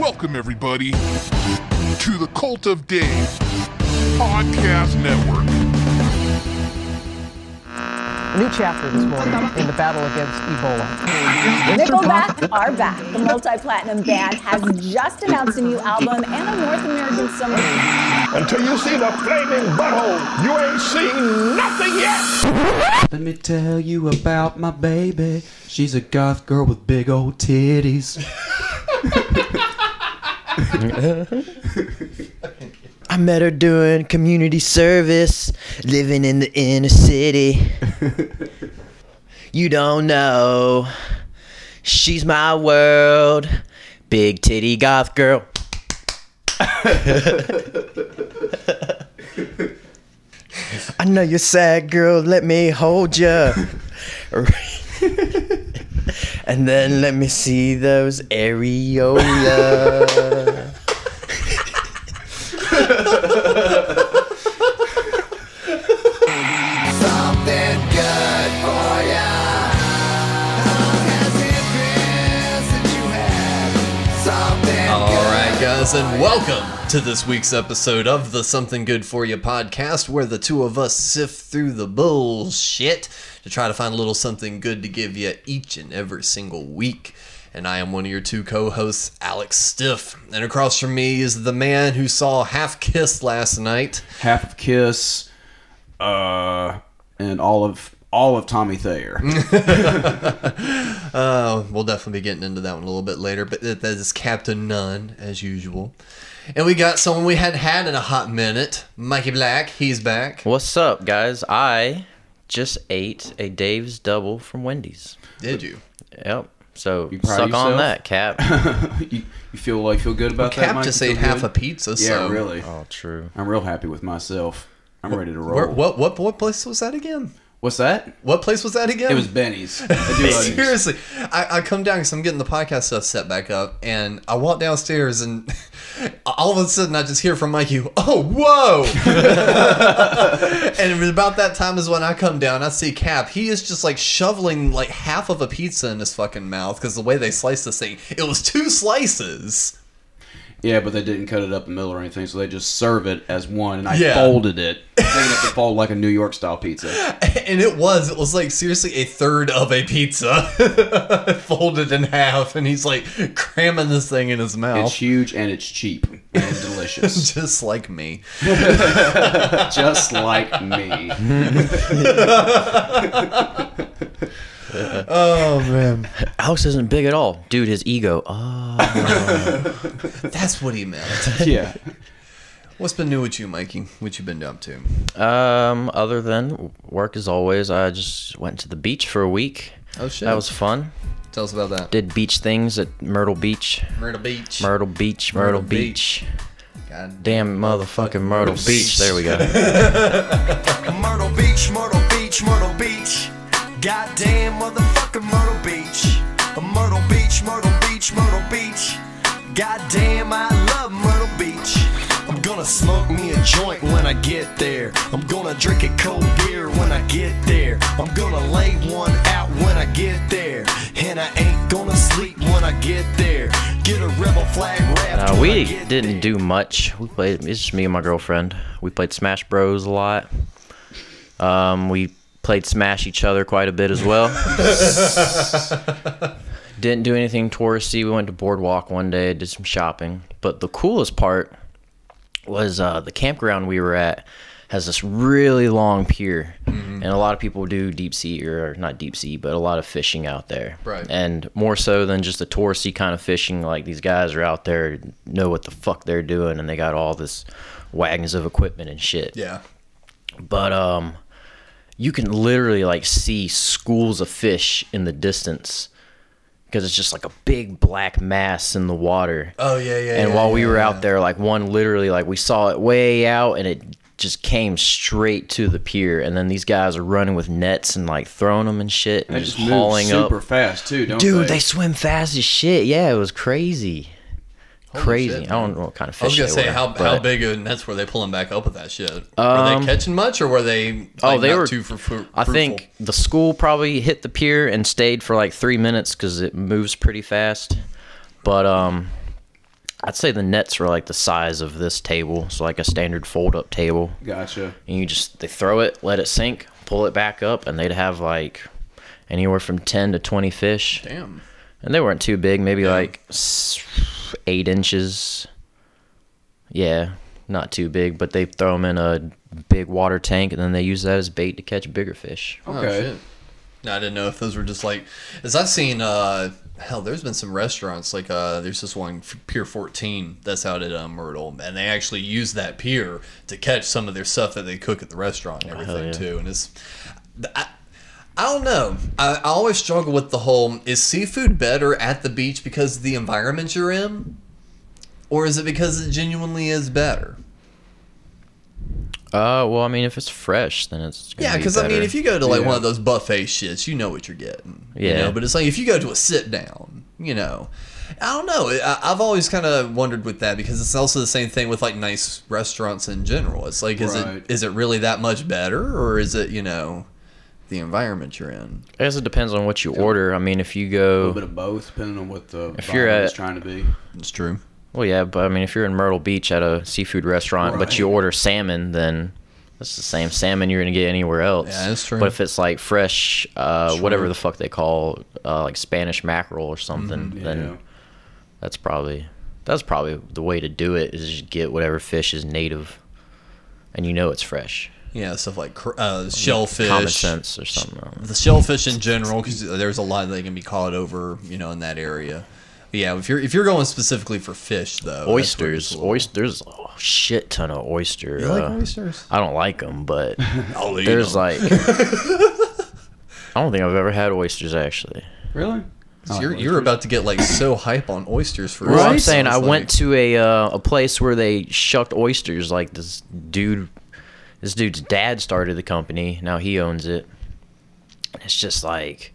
Welcome, everybody, to the Cult of Dave Podcast Network. A new chapter this morning in the battle against Ebola. Nickelback are back. The multi-platinum band has just announced a new album and a North American summer. Until you see the flaming butthole, you ain't seen nothing yet. Let me tell you about my baby. She's a goth girl with big old titties. I met her doing community service, living in the inner city. you don't know. She's my world. Big titty goth girl. I know you're sad, girl. Let me hold you. and then let me see those areola. And welcome to this week's episode of the Something Good For You podcast, where the two of us sift through the bullshit to try to find a little something good to give you each and every single week. And I am one of your two co hosts, Alex Stiff. And across from me is the man who saw Half Kiss last night. Half Kiss, uh, and all of all of Tommy Thayer. Uh, we'll definitely be getting into that one a little bit later, but that that is Captain Nunn, as usual. And we got someone we hadn't had in a hot minute, Mikey Black. He's back. What's up, guys? I just ate a Dave's double from Wendy's. Did you? Yep. So You proud suck of on that, Cap. you, you feel like feel good about that? Cap Mike? just ate half good? a pizza. Yeah, so really. oh, true. I'm real happy with myself. I'm ready to roll. Where, what what what place was that again? What's that? What place was that again? It was Benny's. They do onions. Seriously, I, I come down because I'm getting the podcast stuff set back up, and I walk downstairs, and all of a sudden I just hear from Mikey, "Oh, whoa!" and it was about that time is when I come down. I see Cap. He is just like shoveling like half of a pizza in his fucking mouth because the way they sliced this thing, it was two slices. Yeah, but they didn't cut it up in the middle or anything, so they just serve it as one, and I Yeah. folded it. They have to fold like a New York style pizza. And it was, it was like seriously a third of a pizza folded in half, and he's like cramming this thing in his mouth. It's huge and it's cheap and delicious, just like me. just like me. Oh man, Alex isn't big at all. Dude, his ego. Oh. that's what he meant. Yeah. What's been new with you, Mikey? What you been up to? Um, other than work as always, I just went to the beach for a week. Oh shit, That was fun. Tell us about that. Did beach things at Myrtle Beach. Myrtle Beach. Myrtle Beach, Myrtle, Myrtle Beach. God Damn motherfucking Myrtle Beach. There we go. Myrtle Beach, Myrtle Beach, Myrtle Beach. Goddamn motherfucking Myrtle Beach. Myrtle Beach, Myrtle Beach, Myrtle Beach. Goddamn, I love Myrtle Beach. I'm gonna smoke me a joint when I get there. I'm gonna drink a cold beer when I get there. I'm gonna lay one out when I get there. And I ain't gonna sleep when I get there. Get a rebel flag wrapped. Uh, we didn't there. do much. We played. It's just me and my girlfriend. We played Smash Bros a lot. Um, we played Smash each other quite a bit as well. didn't do anything touristy. We went to Boardwalk one day, did some shopping. But the coolest part was uh, the campground we were at has this really long pier, and a lot of people do deep sea or not deep sea, but a lot of fishing out there. Right. And more so than just the touristy kind of fishing, like these guys are out there know what the fuck they're doing, and they got all this wagons of equipment and shit Yeah. but um you can literally like see schools of fish in the distance because it's just like a big black mass in the water Oh yeah, yeah. and yeah, while we were yeah. out there like one literally like we saw it way out and it just came straight to the pier and then these guys are running with nets and like throwing them and shit and They just just move hauling super up fast too, don't dude they? they swim fast as shit yeah it was crazy crazy shit, i don't know what kind of fish. I was gonna they say were, how how big of nets were they pulling back up with that shit? were Um, they catching much, or were they? Like, Oh, they not were. Too fru- fru- I think the school probably hit the pier and stayed for like three minutes because it moves pretty fast. But um, I'd say the nets were like the size of this table, so like a standard fold-up table. Gotcha. And you just they throw it, let it sink, pull it back up, and they'd have like anywhere from ten to twenty fish. Damn. And they weren't too big, maybe like s- eight inches. Yeah, not too big, but they throw them in a big water tank, and then they use that as bait to catch bigger fish. Oh, Okay. shit. No, I didn't know if those were just like, as I've seen, uh, hell, there's been some restaurants like, uh, there's this one, Pier 14, that's out at uh, Myrtle, and they actually use that pier to catch some of their stuff that they cook at the restaurant and everything yeah. too. And it's, I, I don't know. I, I always struggle with the whole, is seafood better at the beach because of the environment you're in? Or is it because it genuinely is better? Uh, well, I mean, if it's fresh, then it's gonna Yeah, be because I mean, if you go to like Yeah. one of those buffet shits, you know what you're getting. You Yeah. know? But it's like if you go to a sit down, you know, I don't know. I, I've always kind of wondered with that because it's also the same thing with like nice restaurants in general. It's like, is Right. it is it really that much better, or is it you know, the environment you're in? I guess it depends on what you order. I mean, if you go A little bit of both, depending on what the If you're environment is trying to be. It's true. well, yeah, but I mean, if you're in Myrtle Beach at a seafood restaurant, but you order salmon, then that's the same salmon you're gonna get anywhere else. Yeah, that's true. But if it's like fresh, uh, whatever the fuck they call, uh, like Spanish mackerel or something, Yeah. then that's probably that's probably the way to do it. Is just get whatever fish is native, and you know it's fresh. Yeah, stuff like uh, shellfish, Common sense or something. I don't know. the shellfish in general because there's a lot that can be caught over you know in that area. But yeah, if you're if you're going specifically for fish though, that's where it's Oysters, a little- oysters, oh, shit ton of oyster. You like uh, oysters? I don't like them, but I'll eat there's 'em. like I don't think I've ever had oysters actually. Really? So you're you're about to get like so hype on oysters for. Well, I'm saying I Sounds went to a uh, a place where they shucked oysters. Like this dude, this dude's dad started the company. Now he owns it. It's just like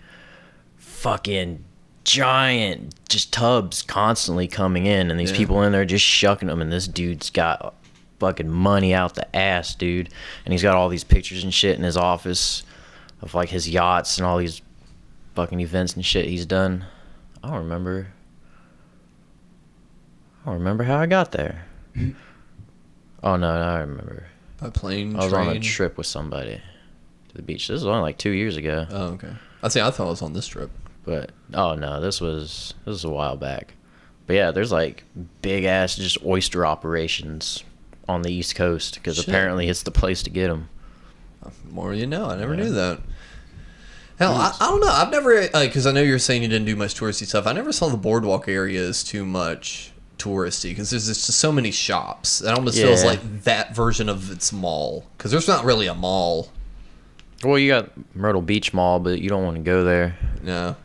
fucking giant, just tubs constantly coming in, and these Yeah. people in there just shucking them. And this dude's got fucking money out the ass, dude. And he's got all these pictures and shit in his office of like his yachts and all these fucking events and shit he's done. I don't remember. I don't remember how I got there. oh no, no, I remember. By plane. I was train. on a trip with somebody to the beach. This was only like two years ago. Oh, okay. I say I thought I was on this trip. But oh no, this was this was a while back. But yeah, there's like big ass just oyster operations on the East Coast because apparently it's the place to get them. More you know. I never knew that. Hell, I, I don't know. I've never because I know you're saying you didn't do much touristy stuff. I never saw the boardwalk areas too much touristy because there's just so many shops. It almost feels like that version of its mall because there's not really a mall. Well, you got Myrtle Beach Mall, but you don't want to go there. No.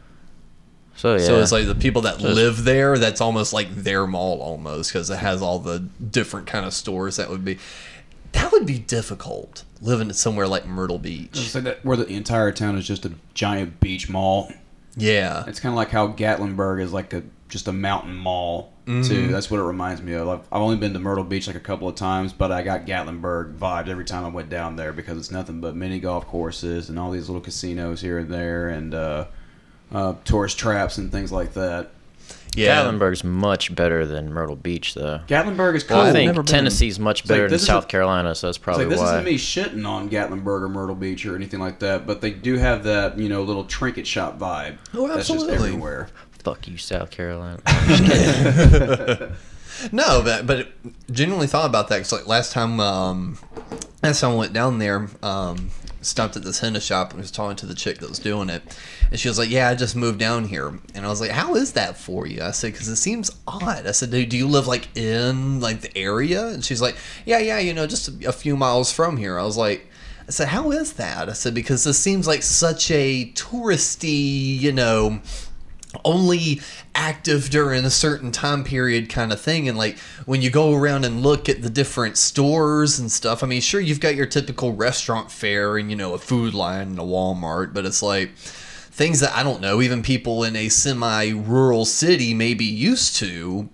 So yeah, So it's like the people that it's- live there. That's almost like their mall almost because it has all the different kind of stores that would be. That would be difficult living somewhere like Myrtle Beach. Like that where the entire town is just a giant beach mall. Yeah. It's kind of like how Gatlinburg is like a just a mountain mall too. That's what it reminds me of. I've, I've only been to Myrtle Beach like a couple of times, but I got Gatlinburg vibes every time I went down there because it's nothing but mini golf courses and all these little casinos here and there and uh, uh, tourist traps and things like that. Yeah. Gatlinburg's much better than Myrtle Beach, though. Gatlinburg is cool. I never think been. Tennessee's much like, better than South a- Carolina, so that's probably like this why. isn't me shitting on Gatlinburg or Myrtle Beach or anything like that, but they do have that you know little trinket shop vibe. Oh, That's just absolutely. everywhere. Fuck you, South Carolina. No, but but genuinely thought about that because like last time, um, last time I went down there, um, stopped at this henna shop and was talking to the chick that was doing it, and she was like, "Yeah, I just moved down here," and I was like, "How is that for you?" I said, "Because it seems odd." I said, "Do, do you live like in like the area?" And she's like, "Yeah, yeah, you know, just a, a few miles from here." I was like. I said, "How is that?" I said, "Because this seems like such a touristy, you know, only active during a certain time period kind of thing. And like when you go around and look at the different stores and stuff i mean sure you've got your typical restaurant fare and you know a food line and a walmart but it's like things that i don't know even people in a semi-rural city may be used to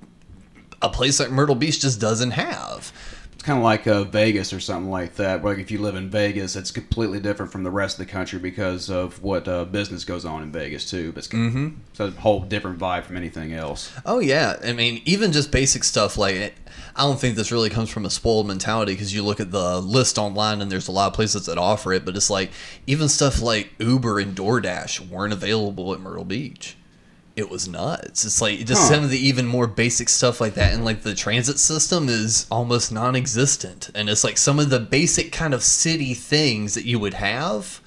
a place like myrtle beach just doesn't have It's kind of like uh, Vegas or something like that. Like if you live in Vegas, it's completely different from the rest of the country because of what uh, business goes on in Vegas too. It's, mm-hmm. it's a whole different vibe from anything else. Oh yeah, I mean even just basic stuff like I don't think this really comes from a spoiled mentality because you look at the list online and there's a lot of places that offer it, but it's like even stuff like Uber and DoorDash weren't available at Myrtle Beach. It was nuts. It's like just Huh. some of the even more basic stuff like that, and like the transit system is almost non-existent, and it's like some of the basic kind of city things that you would have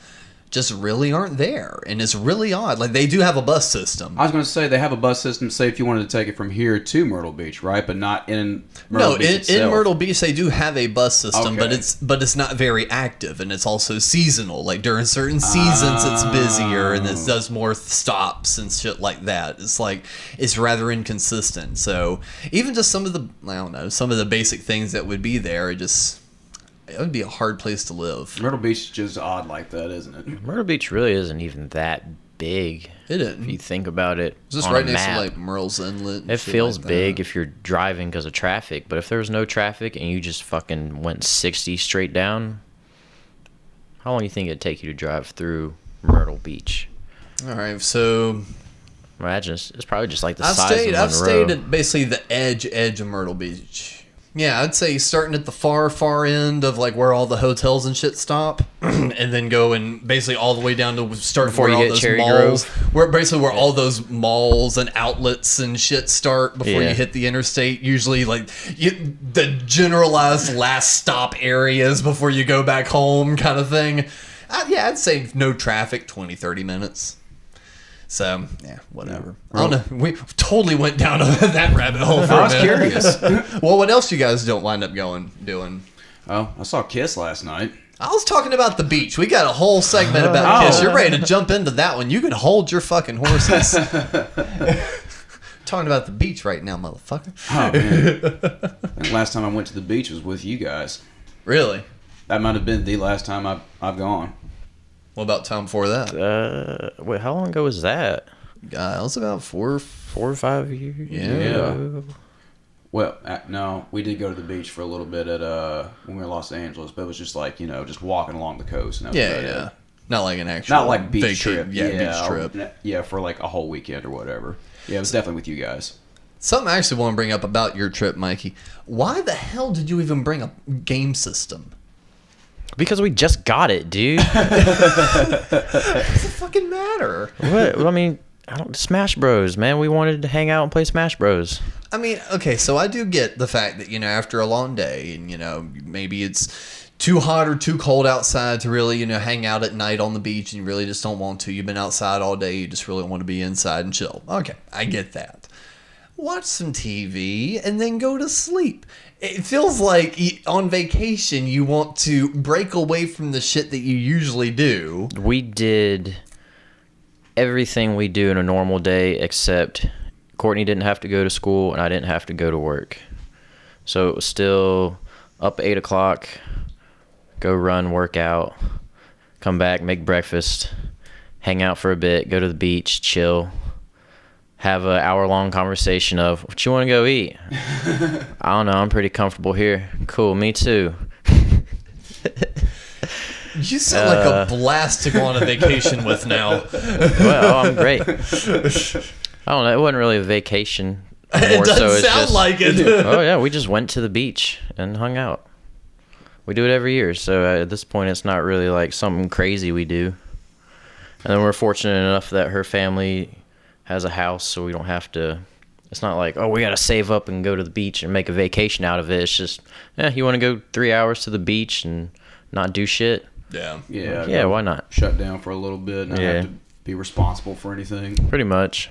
just really aren't there, and it's really odd. Like they do have a bus system, I was going to say they have a bus system. Say if you wanted to take it from here to Myrtle Beach, right? But not in Myrtle no, Beach in, itself. in Myrtle Beach they do have a bus system, but it's but it's not very active, and it's also seasonal. Like during certain seasons, it's ah. busier and Oh. it does more stops and shit like that. It's like it's rather inconsistent. So even just some of the I don't know some of the basic things that would be there, it just it would be a hard place to live. Myrtle Beach is just odd like that, isn't it? Myrtle Beach really isn't even that big. It If you think about it, It's just on right a next map. to like Murrells Inlet. It feels like big if you're driving because of traffic, but if there was no traffic and you just fucking went 60 straight down, how long do you think it'd take you to drive through Myrtle Beach? All right, so Imagine it's, it's probably just like the I've size stayed. of I've stayed at basically the edge, edge of Myrtle Beach. Yeah, I'd say starting at the far, far end of like where all the hotels and shit stop, and then go and basically all the way down to start Before where you those Cherry malls, Grove. where basically where all those malls and outlets and shit start before Yeah. you hit the interstate. Usually, like you, the generalized last stop areas before you go back home, kind of thing. Uh, yeah, I'd say no traffic, 20, 30 minutes. So yeah, whatever. I don't know. We totally went down that rabbit hole for I a was minute. curious. Well, what else you guys don't wind up going doing? oh, I saw Kiss last night. I was talking about the beach. We got a whole segment about Oh. Kiss. You're ready to jump into that one. You can hold your fucking horses. talking about the beach right now, motherfucker. Oh man! Last time I went to the beach was with you guys. Really? That might have been the last time I've I've gone. What about time before that? Uh, wait, how long ago was that? Uh, it was about four. Four or five years? Yeah. Well, uh, no, we did go to the beach for a little bit at uh when we were in Los Angeles, but it was just like you know just walking along the coast. And that Yeah, about yeah. it. Not like an actual. Not like beach vaca- trip. Yeah, yeah, beach trip. yeah, for like a whole weekend or whatever. Yeah, it was definitely with you guys. Something I actually want to bring up about your trip, Mikey. Why the hell did you even bring a game system? Because we just got it, dude. Does it fucking matter? what? I mean, I don't. Smash Bros, man. We wanted to hang out and play Smash Bros. I mean, okay, so I do get the fact that, you know, after a long day and, you know, maybe it's too hot or too cold outside to really, you know, hang out at night on the beach and you really just don't want to. You've been outside all day, you just really want to be inside and chill. Okay, I get that. Watch some TV and then go to sleep. It feels like on vacation you want to break away from the shit that you usually do. We did everything we do in a normal day except Courtney didn't have to go to school and I didn't have to go to work. So it was still up eight o'clock, go run, work out, come back, make breakfast, hang out for a bit, go to the beach, chill, have an hour long conversation of what you want to go eat. I don't know. I'm pretty comfortable here. Cool. Me too. You sound like a uh, blast to go on a vacation with now. Well, oh, I'm great. I don't know. It wasn't really a vacation. It More doesn't so it's sound just, like it. oh yeah, we just went to the beach and hung out. We do it every year, so at this point, it's not really like something crazy we do. And then we're fortunate enough that her family has a house, so we don't have to. It's not like oh, we got to save up and go to the beach and make a vacation out of it. It's just, yeah, you want to go three hours to the beach and not do shit. Yeah. Yeah, Yeah, why not? shut down for a little bit, and not Yeah. have to be responsible for anything. Pretty much.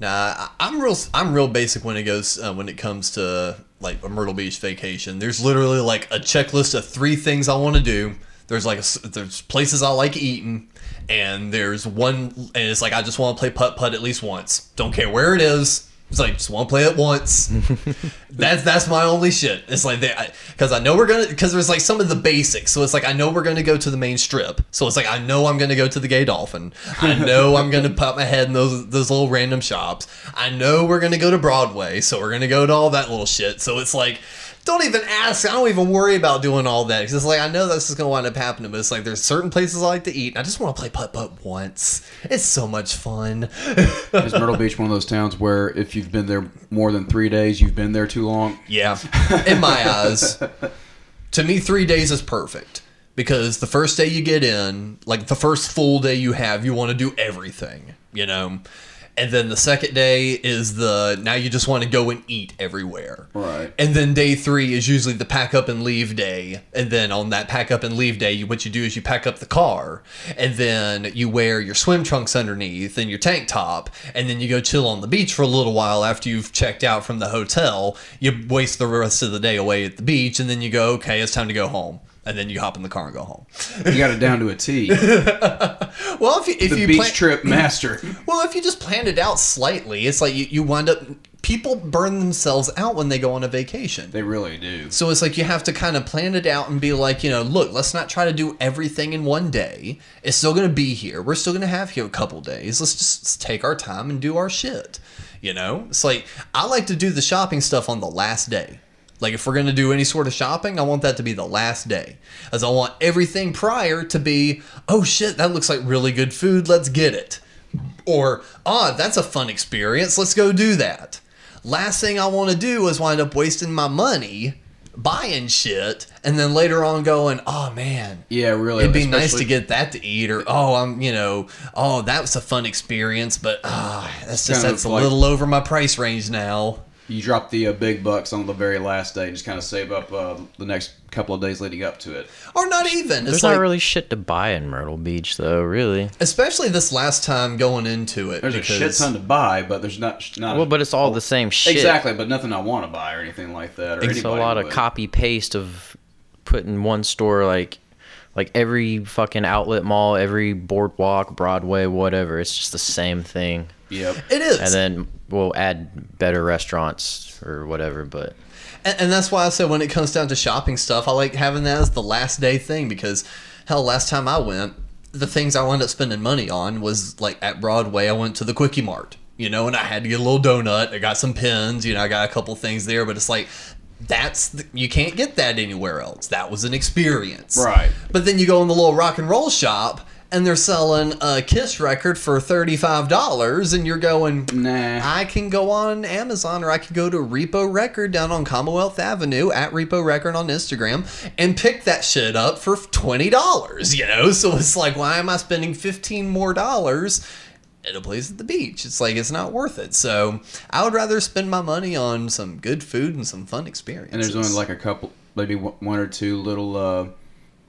Nah, I- I'm real. I'm real basic when it goes uh, when it comes to like a Myrtle Beach vacation. There's literally like a checklist of three things I want to do. There's like a s there's places I like eating, and there's one and it's like I just want to play putt putt at least once. Don't care where it is. It's like just want to play it once. that's that's my only shit. It's like that because I know we're gonna because there's like some of the basics. So it's like I know we're gonna go to the main strip. So it's like I know I'm gonna go to the Gay Dolphin. I know I'm gonna pop my head in those those little random shops. I know we're gonna go to Broadway. So we're gonna go to all that little shit. So it's like don't even ask. I don't even worry about doing all that because it's like I know this is gonna wind up happening. But it's like there's certain places I like to eat. And I just want to play putt putt once. It's so much fun. Is Myrtle Beach one of those towns where if you've been there more than three days, you've been there too long? Yeah, in my eyes, to me, three days is perfect because the first day you get in, like the first full day you have, you want to do everything, you know. And then the second day is the now you just want to go and eat everywhere. Right. And then day three is usually the pack up and leave day. And then on that pack up and leave day, you, what you do is you pack up the car, and then you wear your swim trunks underneath and your tank top, and then you go chill on the beach for a little while after you've checked out from the hotel. You waste the rest of the day away at the beach, and then you go, okay, it's time to go home. And then you hop in the car and go home. You got it down to a T. Well, if you if the you beach plan- trip master. well, if you just planned it out slightly, it's like you, you wind up people burn themselves out when they go on a vacation. They really do. So it's like you have to kind of plan it out and be like, you know, look, let's not try to do everything in one day. It's still going to be here. We're still going to have here a couple days. Let's just take our time and do our shit. You know? It's like I like to do the shopping stuff on the last day. Like if we're going to do any sort of shopping, I want that to be the last day. As I want everything prior to be, oh shit, that looks like really good food. Let's get it. Or, ah, that's a fun experience. Let's go do that. Last thing I want to do is wind up wasting my money buying shit and then later on going, oh man, Yeah, really. it'd be nice to get that to eat. Or, oh, I'm, you know, oh, that was a fun experience, but ah, that's just, that's a like- little over my price range now. You drop the uh, big bucks on the very last day and just kind of save up uh, the next couple of days leading up to it. Or not even. There's It's not really shit to buy in Myrtle Beach, though. Really. especially this last time going into it. There's a shit ton to buy, but there's not. not Well, but it's all the same shit. Exactly, but nothing I want to buy or anything like that. Or It's a anybody lot of copy paste of putting one store like like every fucking outlet mall, every boardwalk, Broadway, whatever. It's just the same thing. Yep. It is. And then we'll add better restaurants or whatever. But And, and that's why I said when it comes down to shopping stuff, I like having that as the last day thing because hell, last time I went, the things I wound up spending money on was like at Broadway, I went to the Quickie Mart, you know, and I had to get a little donut. I got some pins, you know, I got a couple things there, but it's like that's the, you can't get that anywhere else. That was an experience, Right. But then you go in the little rock and roll shop. And they're selling a Kiss record for thirty-five dollars, and you're going, Nah. I can go on Amazon or I can go to Repo Record down on Commonwealth Avenue at Repo Record on Instagram and pick that shit up for twenty dollars. You know, so it's like, why am I spending fifteen more dollars at a place at the beach? It's like it's not worth it. So I would rather spend my money on some good food and some fun experiences. And there's only like a couple, maybe one one or two little uh,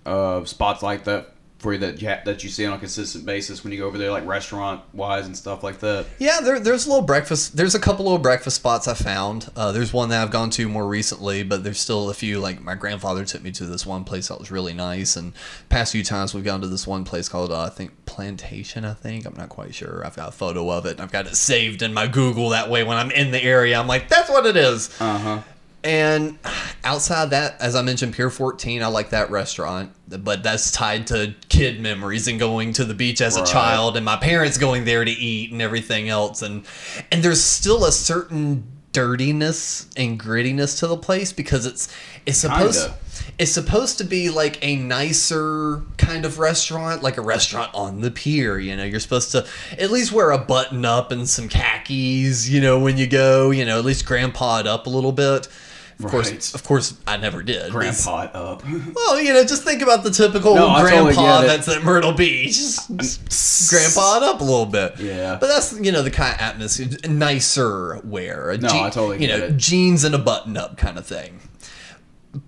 uh, spots like that for you that you ha- that you see on a consistent basis when you go over there, like restaurant wise and stuff like that. Yeah, there, there's a little breakfast. There's a couple little breakfast spots I found. Uh, there's one that I've gone to more recently, but there's still a few. Like my grandfather took me to this one place that was really nice, and past few times we've gone to this one place called uh, I think Plantation. I think I'm not quite sure. I've got a photo of it. and I've got it saved in my Google. That way, when I'm in the area, I'm like, that's what it is. Uh huh. And outside that, as I mentioned, Pier 14, I like that restaurant, but that's tied to kid memories and going to the beach as a child and my parents going there to eat and everything else. And and there's still a certain dirtiness and grittiness to the place because it's it's supposed Kinda. it's supposed to be like a nicer kind of restaurant, like a restaurant on the pier. You know, you're supposed to at least wear a button up and some khakis. You know, when you go, you know, at least grandpa it up a little bit. Of Right. course, of course, I never did. Grandpa it up. Well, you know, just think about the typical No, I totally grandpa that's at Myrtle Beach. Just grandpa it up a little bit. Yeah. But that's, you know, the kind of atmosphere, nicer wear. No, I totally You know, it. jeans and a button up kind of thing.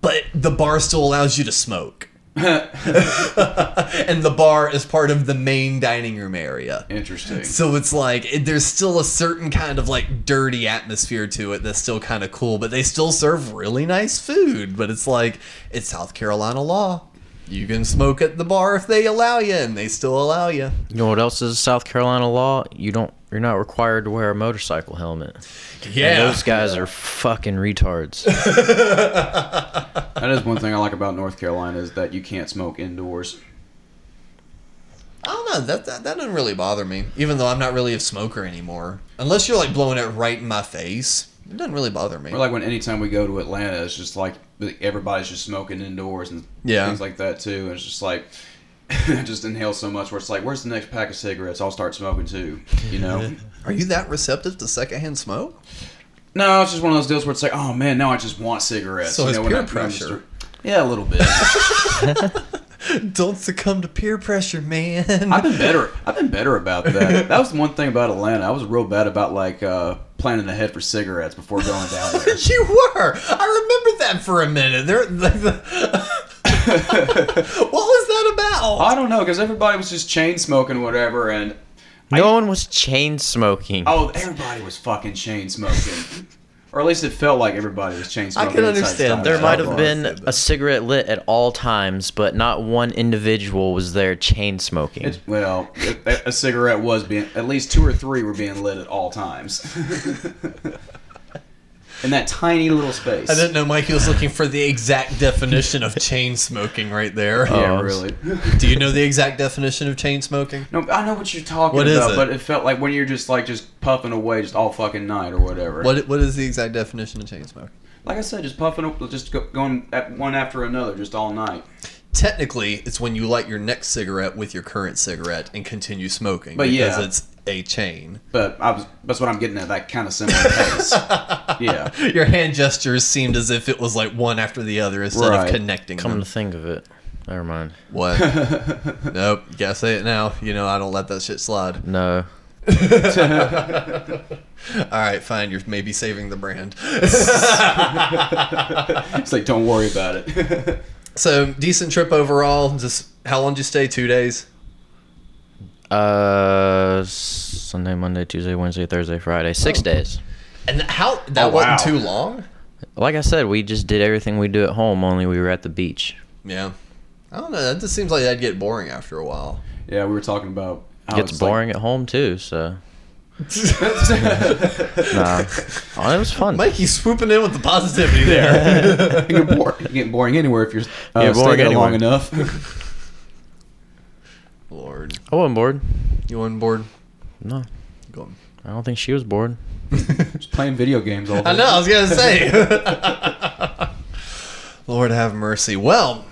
But the bar still allows you to smoke. and the bar is part of the main dining room area. Interesting. So it's like it, there's still a certain kind of like dirty atmosphere to it that's still kind of cool, but they still serve really nice food. But it's like it's South Carolina law. You can smoke at the bar if they allow you, and they still allow you. you know what else is South Carolina law? You don't. You're not required to wear a motorcycle helmet. And those guys are fucking retards. That is one thing I like about North Carolina is that you can't smoke indoors. I don't know. That, that that doesn't really bother me, even though I'm not really a smoker anymore. Unless you're like blowing it right in my face, It doesn't really bother me. Or like when anytime we go to Atlanta, it's just like everybody's just smoking indoors and Yeah. things like that too. And it's just like I just inhale so much where it's like, where's the next pack of cigarettes? I'll start smoking too. You know? Are you that receptive to secondhand smoke? no, it's just one of those deals where it's like, oh man, now I just want cigarettes. So you it's know, when peer I- pressure. just- yeah, a little bit. Don't succumb to peer pressure, man. I've been better. I've been better about that. That was the one thing about Atlanta. I was real bad about like uh, planning ahead for cigarettes before going down there. you were. I remember that for a minute. There, like the, what was? I don't know because everybody was just chain smoking whatever, and No one was chain smoking. oh, everybody was fucking chain smoking, or at least it felt like everybody was chain smoking. I can understand There might have been a cigarette lit at all times, but not one individual was there chain smoking. It's, well, a, a cigarette was being at least two or three were being lit at all times. In that tiny little space. I didn't know Mikey was looking for the exact definition of chain smoking right there. Yeah, Oh, really. Do you know the exact definition of chain smoking? No, I know what you're talking What is about, it? but it felt like when you're just like just puffing away just all fucking night or whatever. What What is the exact definition of chain smoking? Like I said, just puffing, up- just go, going at one after another, just all night. Technically, it's when you light your next cigarette with your current cigarette and continue smoking. But because yeah. it's a chain. But I was that's what I'm getting at. That kind of similar pace. yeah. Your hand gestures seemed as if it was like one after the other instead Right. of connecting them. Come them. to think of it, never mind. What? nope. You gotta say it now. You know I don't let that shit slide. No, All right, fine. You're maybe saving the brand. It's like don't worry about it. So decent trip overall. Just how long did you stay? Two days. Uh, Sunday, Monday, Tuesday, Wednesday, Thursday, Friday, six Oh. days. And how that Oh, wow. wasn't too long. Like I said, we just did everything we do at home, only we were at the beach. Yeah. I don't know. That just seems like that'd get boring after a while. yeah, we were talking about how It's it's boring at home too, so. nah, oh, it was fun. Mikey's swooping in with the positivity there. Like, you get bored, you get boring anywhere if you're uh, Yeah, boring staying there long enough. Lord, I wasn't bored. you on bored? No, Go on. I don't think she was bored. just playing video games all day. I know. I was gonna say. Lord have mercy. Well,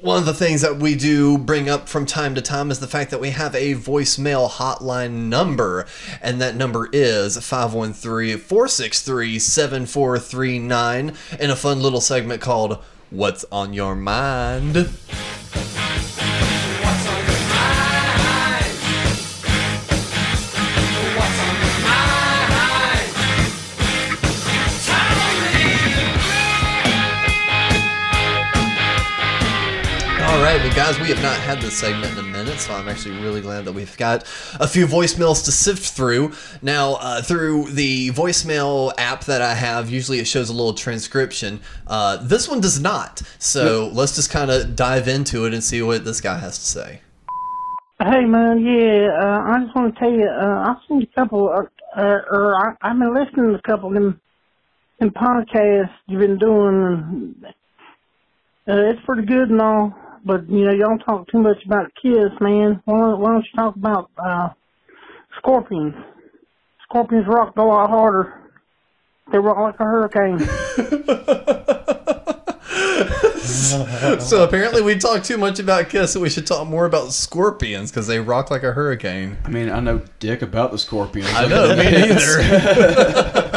one of the things that we do bring up from time to time is the fact that we have a voicemail hotline number, and that number is 513 463 7439 in a fun little segment called What's on Your Mind? Guys, we have not had this segment in a minute, so I'm actually really glad that we've got a few voicemails to sift through. Now, uh, through the voicemail app that I have, usually it shows a little transcription. Uh, this one does not, so let's just kind of dive into it and see what this guy has to say. Hey man, yeah, uh, I just want to tell you, uh, I've seen a couple, uh, uh, or I, I've been listening to a couple of them, them podcasts you've been doing. And, uh, it's pretty good and all, but you know, you don't talk too much about Kiss, man. Why don't, why don't you talk about uh, Scorpions? Scorpions rock a lot harder. They rock like a hurricane. So apparently, we talk too much about Kiss, so we should talk more about Scorpions because they rock like a hurricane. I mean, I know dick about the Scorpions. I know, me neither.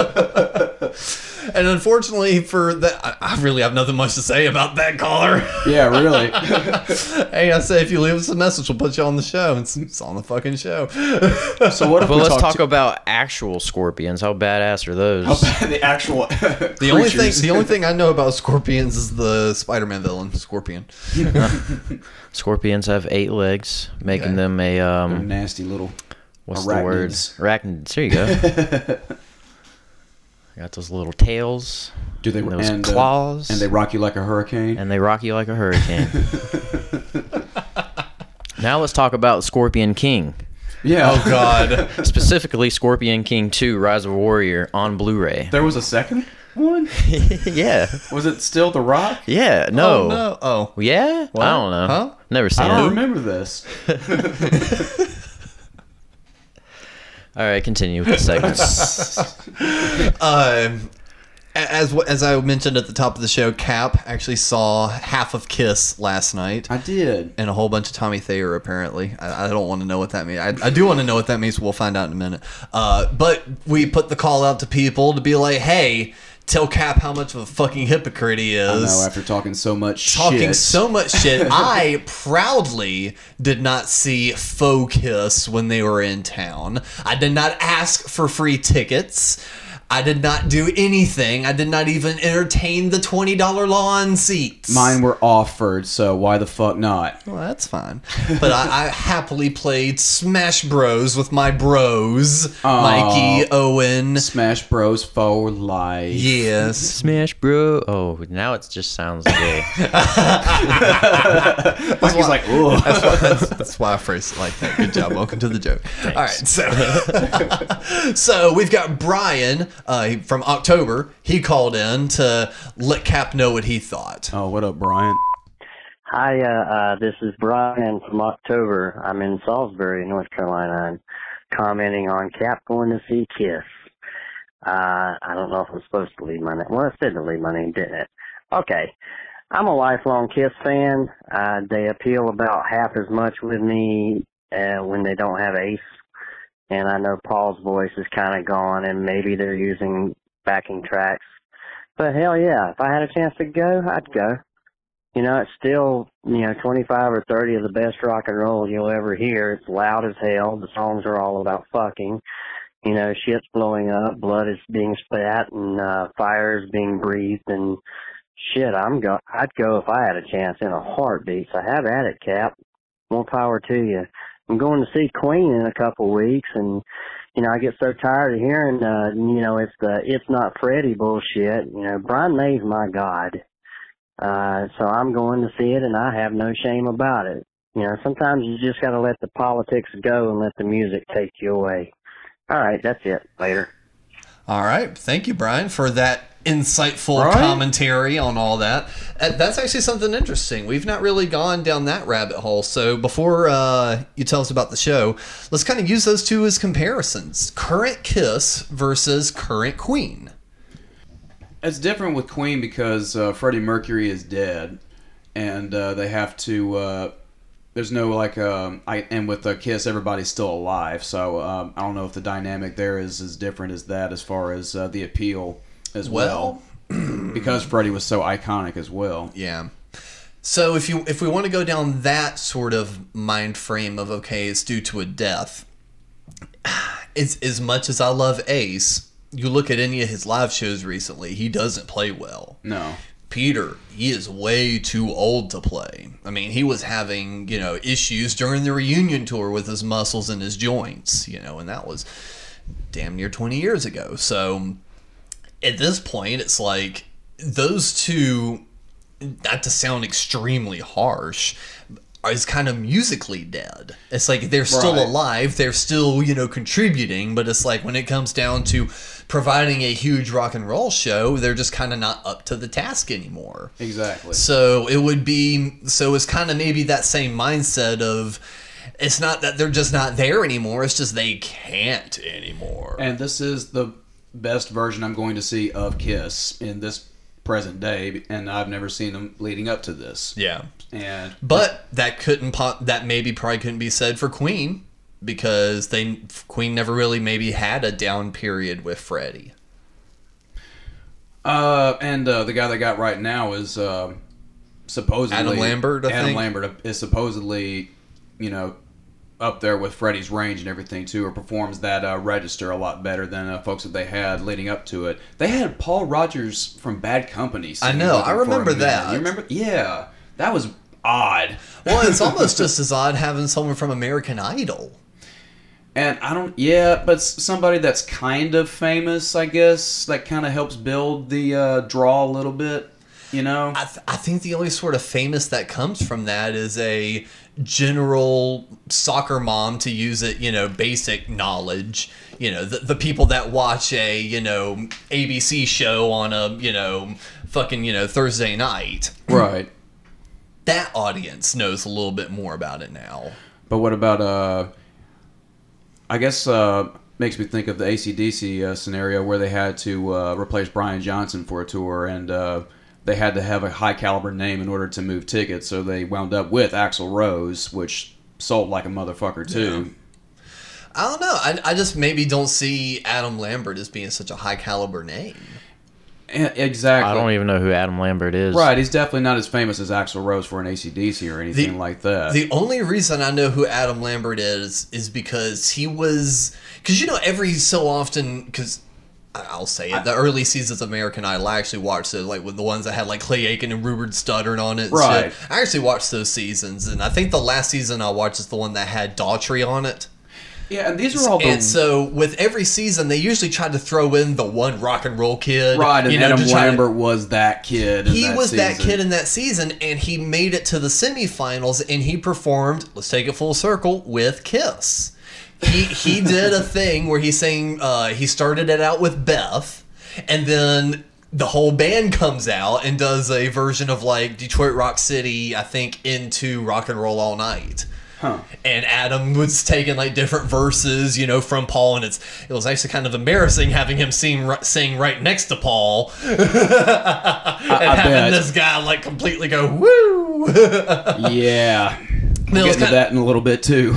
and unfortunately for that, I- I really have nothing much to say about that caller. yeah, really. hey, I say if you leave us a message, we'll put you on the show. It's, it's on the fucking show. So what if But we let's talk, talk to- about actual scorpions. How badass are those? the actual The only thing, the only thing I know about scorpions is the Spider-Man villain, Scorpion. Scorpions have eight legs, making Okay. them a um. nasty little What's the word? arachnids. Arachnids. There you go. Got those little tails. Do they and those and, uh, claws? and they rock you like a hurricane? and they rock you like a hurricane. now let's talk about Scorpion King. yeah. Oh God. Specifically, Scorpion King 2 Rise of a Warrior on Blu ray. There was a second one. yeah. Was it still The Rock? Yeah. No. Oh no. Oh. Yeah? I don't know. Huh? Never seen I don't it. remember this. All right, continue with the segment. Um, as as I mentioned at the top of the show, Cap actually saw half of Kiss last night. I did. And a whole bunch of Tommy Thayer, apparently. I, I don't want to know what that means. I, I do want to know what that means. We'll find out in a minute. Uh, but we put the call out to people to be like, hey, tell Cap how much of a fucking hypocrite he I is. know after talking so much Talking shit. so much shit. I proudly did not see Faux Kiss when they were in town. I did not ask for free tickets. I did not do anything. I did not even entertain the twenty dollar lawn seats. Mine were offered, so why the fuck not? Well, that's fine. But I, I happily played Smash Bros with my bros, Mikey, Owen. Smash Bros for life. Yes. Smash Bro. Oh, now it just sounds gay. Mikey's like, ooh. That's why, that's, that's why I phrased it like that. Good job. Welcome to the joke. All right, so so we've got Brian uh, from October. He called in to let Cap know what he thought. Oh, what up, Brian? Hi, uh, uh, this is Brian from October. I'm in Salisbury, North Carolina, and commenting on Cap going to see Kiss. Uh, I don't know if I'm supposed to leave my name. Well, it said to leave my name, didn't it? Okay. I'm a lifelong Kiss fan. Uh, they appeal about half as much with me uh, when they don't have Ace. And I know Paul's voice is kind of gone, and maybe they're using backing tracks. But hell yeah, if I had a chance to go, I'd go. You know, it's still, you know, 25 or 30 of the best rock and roll you'll ever hear. It's loud as hell. The songs are all about fucking. You know, shit's blowing up, blood is being spat, and uh, fire is being breathed, and shit, I'm go. I'd go if I had a chance in a heartbeat. So have at it, Cap. More power to you. I'm going to see Queen in a couple weeks, and you know, I get so tired of hearing, uh, you know, it's the it's not Freddie bullshit. You know, Brian May's my god. Uh, so I'm going to see it, and I have no shame about it. You know, sometimes you just got to let the politics go and let the music take you away. All right, that's it. Later. All right. Thank you, Brian, for that insightful Right? commentary on all that. Uh, that's actually something interesting. We've not really gone down that rabbit hole. So before uh, you tell us about the show, let's kind of use those two as comparisons current Kiss versus current Queen. It's different with Queen because uh, Freddie Mercury is dead, and uh, they have to. Uh, there's no like, um, I and with uh, Kiss, everybody's still alive. So um, I don't know if the dynamic there is as different as that as far as uh, the appeal as well, because Freddie was so iconic as well. Yeah. So if you if we want to go down that sort of mind frame of okay, it's due to a death. It's as much as I love Ace, you look at any of his live shows recently, he doesn't play well. No. Peter, he is way too old to play. I mean, he was having, you know, issues during the reunion tour with his muscles and his joints, you know, and that was damn near 20 years ago. So at this point, it's like those two, not to sound extremely harsh, is kind of musically dead. It's like they're still Right. alive, they're still, you know, contributing, but it's like when it comes down to providing a huge rock and roll show, they're just kind of not up to the task anymore. Exactly. So it would be so it's kind of maybe that same mindset of it's not that they're just not there anymore, it's just they can't anymore. And this is the best version I'm going to see of Kiss in this present day, and I've never seen them leading up to this. Yeah. And But that couldn't po- that maybe probably couldn't be said for Queen because they Queen never really maybe had a down period with Freddie. Uh, and uh, the guy they got right now is uh, supposedly Adam Lambert, I Adam think? Lambert is supposedly, you know, up there with Freddie's range and everything too, or performs that uh, register a lot better than uh, folks that they had leading up to it. They had Paul Rodgers from Bad Company. I know, I them for a remember that. You remember? Yeah, that was odd. Well, it's almost just as odd having someone from American Idol. And I don't, yeah, but somebody that's kind of famous, I guess, that kind of helps build the uh, draw a little bit, you know? I, th- I think the only sort of famous that comes from that is a general soccer mom to use it, you know, basic knowledge. You know, the, the people that watch a, you know, ABC show on a, you know, fucking, you know, Thursday night. Right. That audience knows a little bit more about it now. But what about uh I guess uh makes me think of the ACDC uh, scenario where they had to uh, replace Brian Johnson for a tour, and uh, they had to have a high caliber name in order to move tickets. So they wound up with Axl Rose, which sold like a motherfucker too. I don't know. I, I just maybe don't see Adam Lambert as being such a high caliber name. Exactly. I don't even know who Adam Lambert is. Right, he's definitely not as famous as Axl Rose for an ACDC or anything like that. The only reason I know who Adam Lambert is is because he was because you know every so often because I'll say it the early seasons of American Idol I actually watched it like with the ones that had like Clay Aiken and Ruben Studdard on it. Right. shit. I actually watched those seasons and I think the last season I watched is the one that had Daughtry on it. yeah, and these were all the And so with every season, they usually tried to throw in the one rock and roll kid. right, and you know, Adam try to- Lambert was that kid. in he that was that kid in that season, and he made it to the semifinals, and he performed. Let's take it full circle with Kiss. He he did a thing where he sang. Uh, he started it out with Beth, and then the whole band comes out and does a version of like Detroit Rock City. I think into Rock and Roll All Night. Huh. And Adam was taking like different verses, you know, from Paul, and it's it was actually kind of embarrassing having him sing sing right next to Paul, and I having bet. this guy like completely go woo. Yeah. We'll get into that in a little bit too.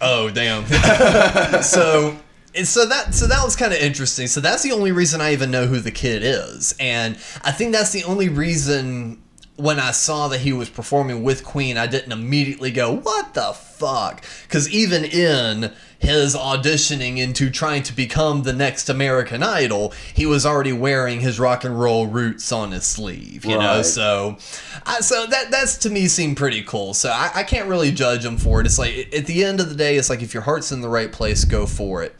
Oh damn! so and so that so that was kind of interesting. So that's the only reason I even know who the kid is, and I think that's the only reason when I saw that he was performing with Queen, I didn't immediately go, "What the fuck?" Because even in his auditioning into trying to become the next American Idol, he was already wearing his rock and roll roots on his sleeve, you know. So, I, so that that's to me seemed pretty cool. So I, I can't really judge him for it. It's like at the end of the day, it's like if your heart's in the right place, go for it.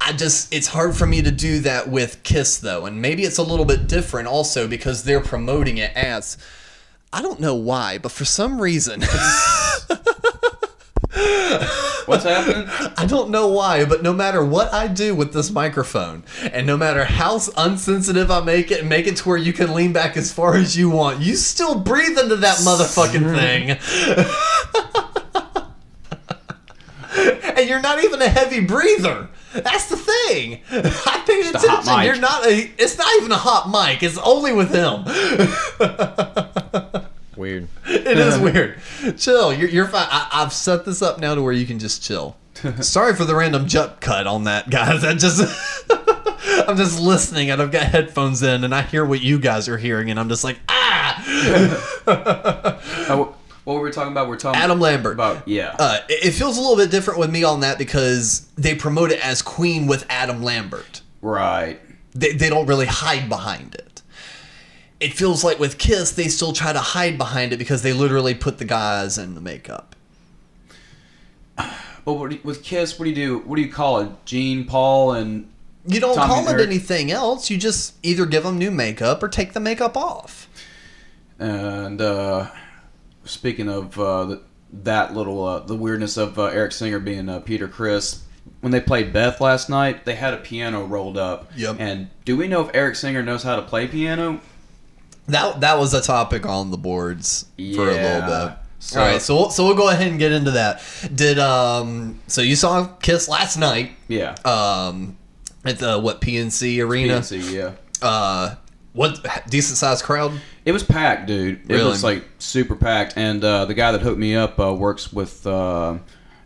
I just it's hard for me to do that with Kiss though, and maybe it's a little bit different also because they're promoting it as I don't know why, but for some reason What's happening? I don't know why, but no matter what I do with this microphone, and no matter how unsensitive I make it and make it to where you can lean back as far as you want, you still breathe into that motherfucking thing. and you're not even a heavy breather. That's the thing. I paid It's attention. You're not a. It's not even a hot mic. It's only with him. Weird. It is weird. Chill. You're, you're fine. I, I've set this up now to where you can just chill. Sorry for the random jump cut on that, guys. I just. I'm just listening and I've got headphones in and I hear what you guys are hearing and I'm just like, ah! Oh, what were we talking about? We're talking Adam Lambert. about yeah. Uh, it it feels a little bit different with me on that because they promote it as Queen with Adam Lambert. right. They, they don't really hide behind it. It feels like with Kiss, they still try to hide behind it because they literally put the guys in the makeup. But what with Kiss, what do you do? What do you call it? Gene, Paul, and You don't Tommy call it Eric. anything else. You just either give them new makeup or take the makeup off. and uh, speaking of uh, the, that little uh, the weirdness of uh, Eric Singer being uh, Peter Criss. When they played Beth last night, they had a piano rolled up. Yep. And do we know if Eric Singer knows how to play piano? That that was a topic on the boards for a little bit. So- All right, so we'll, so we'll go ahead and get into that. Did um so you saw Kiss last night Yeah. um at the what PNC Arena? PNC, yeah. Uh, what decent sized crowd? It was packed, dude. It Really? was like super packed. And uh, the guy that hooked me up uh, works with uh,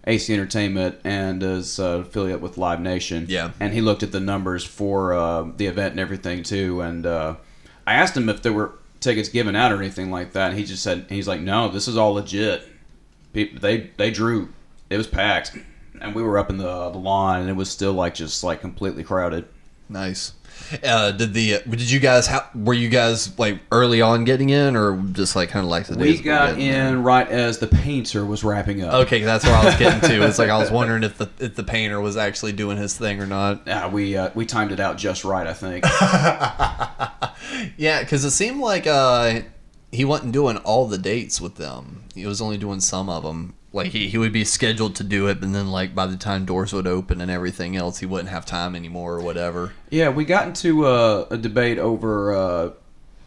AC Entertainment and is uh, affiliate with Live Nation. Yeah. And he looked at the numbers for uh, the event and everything too. And uh, I asked him if there were tickets given out or anything like that. And he just said he's like, no, this is all legit. People, they they drew. It was packed, and we were up in the the lawn, and it was still like just like completely crowded. Nice. Uh, did the did you guys how were you guys like early on getting in or just like kind of like the We got in right as the painter was wrapping up. Okay, that's where I was getting to. It's like I was wondering if the if the painter was actually doing his thing or not. Yeah, we uh, we timed it out just right, I think. Yeah, because it seemed like uh, he wasn't doing all the dates with them. He was only doing some of them. Like he, he would be scheduled to do it, and then like by the time doors would open and everything else, he wouldn't have time anymore or whatever. yeah, we got into uh, a debate over uh,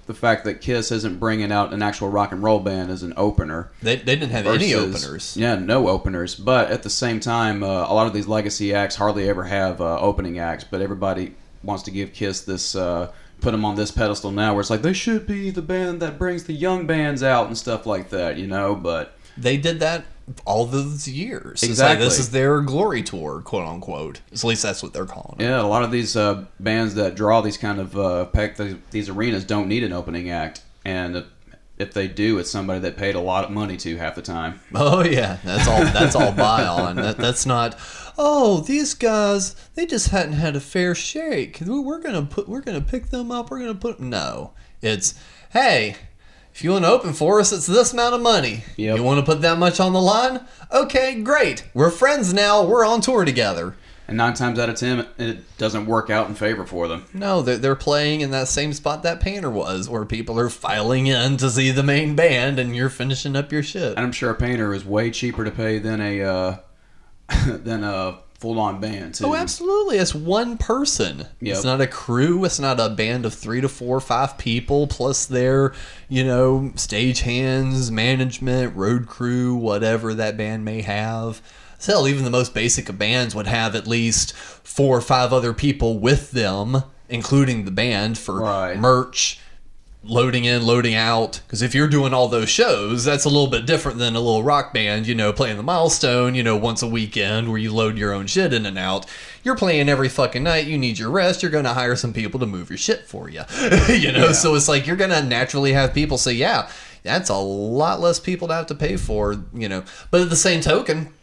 the fact that Kiss isn't bringing out an actual rock and roll band as an opener. They, they didn't have any openers. Yeah, no openers. But at the same time, uh, a lot of these legacy acts hardly ever have uh, opening acts. But everybody wants to give Kiss this, uh, put them on this pedestal now, where it's like they should be the band that brings the young bands out and stuff like that, you know. But They did that all those years. It's like, Exactly. this is their glory tour, quote unquote. At least that's what they're calling it. yeah, a lot of these uh, bands that draw these kind of uh, pack these, these arenas don't need an opening act, and if they do, it's somebody that paid a lot of money to half the time. Oh yeah, that's all. That's all buy on. That, that's not. Oh, these guys, they just hadn't had a fair shake. We're gonna put. We're gonna pick them up. We're gonna put. No, it's hey. If you want to open for us, it's this amount of money. Yep. You want to put that much on the line? Okay, great. We're friends now. We're on tour together. And nine times out of ten, it- doesn't work out in favor for them. No, they're, they're playing in that same spot that Painter was, where people are filing in to see the main band, and you're finishing up your shit. And I'm sure a painter is way cheaper to pay than a uh, than a full on band too. Oh, absolutely. It's one person. Yep. It's not a crew. It's not a band of three to four or five people plus their, you know, stage hands, management, road crew, whatever that band may have. Hell, even the most basic of bands would have at least four or five other people with them, including the band for Right. merch, loading in, loading out. Because if you're doing all those shows, that's a little bit different than a little rock band, you know, playing the milestone, you know, once a weekend where you load your own shit in and out. You're playing every fucking night. You need your rest. You're going to hire some people to move your shit for you. you know, so it's like you're going to naturally have people say, yeah, that's a lot less people to have to pay for, you know. But at the same token,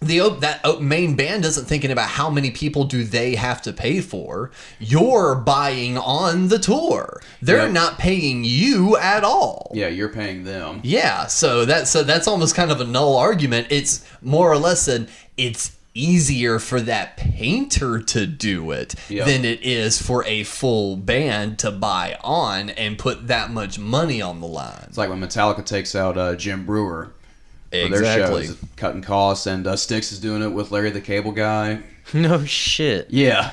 the that main band isn't thinking about how many people do they have to pay for. You're buying on the tour. They're not paying you at all. Yeah, you're paying them. Yeah, so that's so that's almost kind of a null argument. It's more or less an it's easier for that painter to do it than it is for a full band to buy on and put that much money on the line. It's like when Metallica takes out uh, Jim Breuer Exactly. shows, cutting costs, and uh, Styx is doing it with Larry the Cable Guy. No shit. Yeah,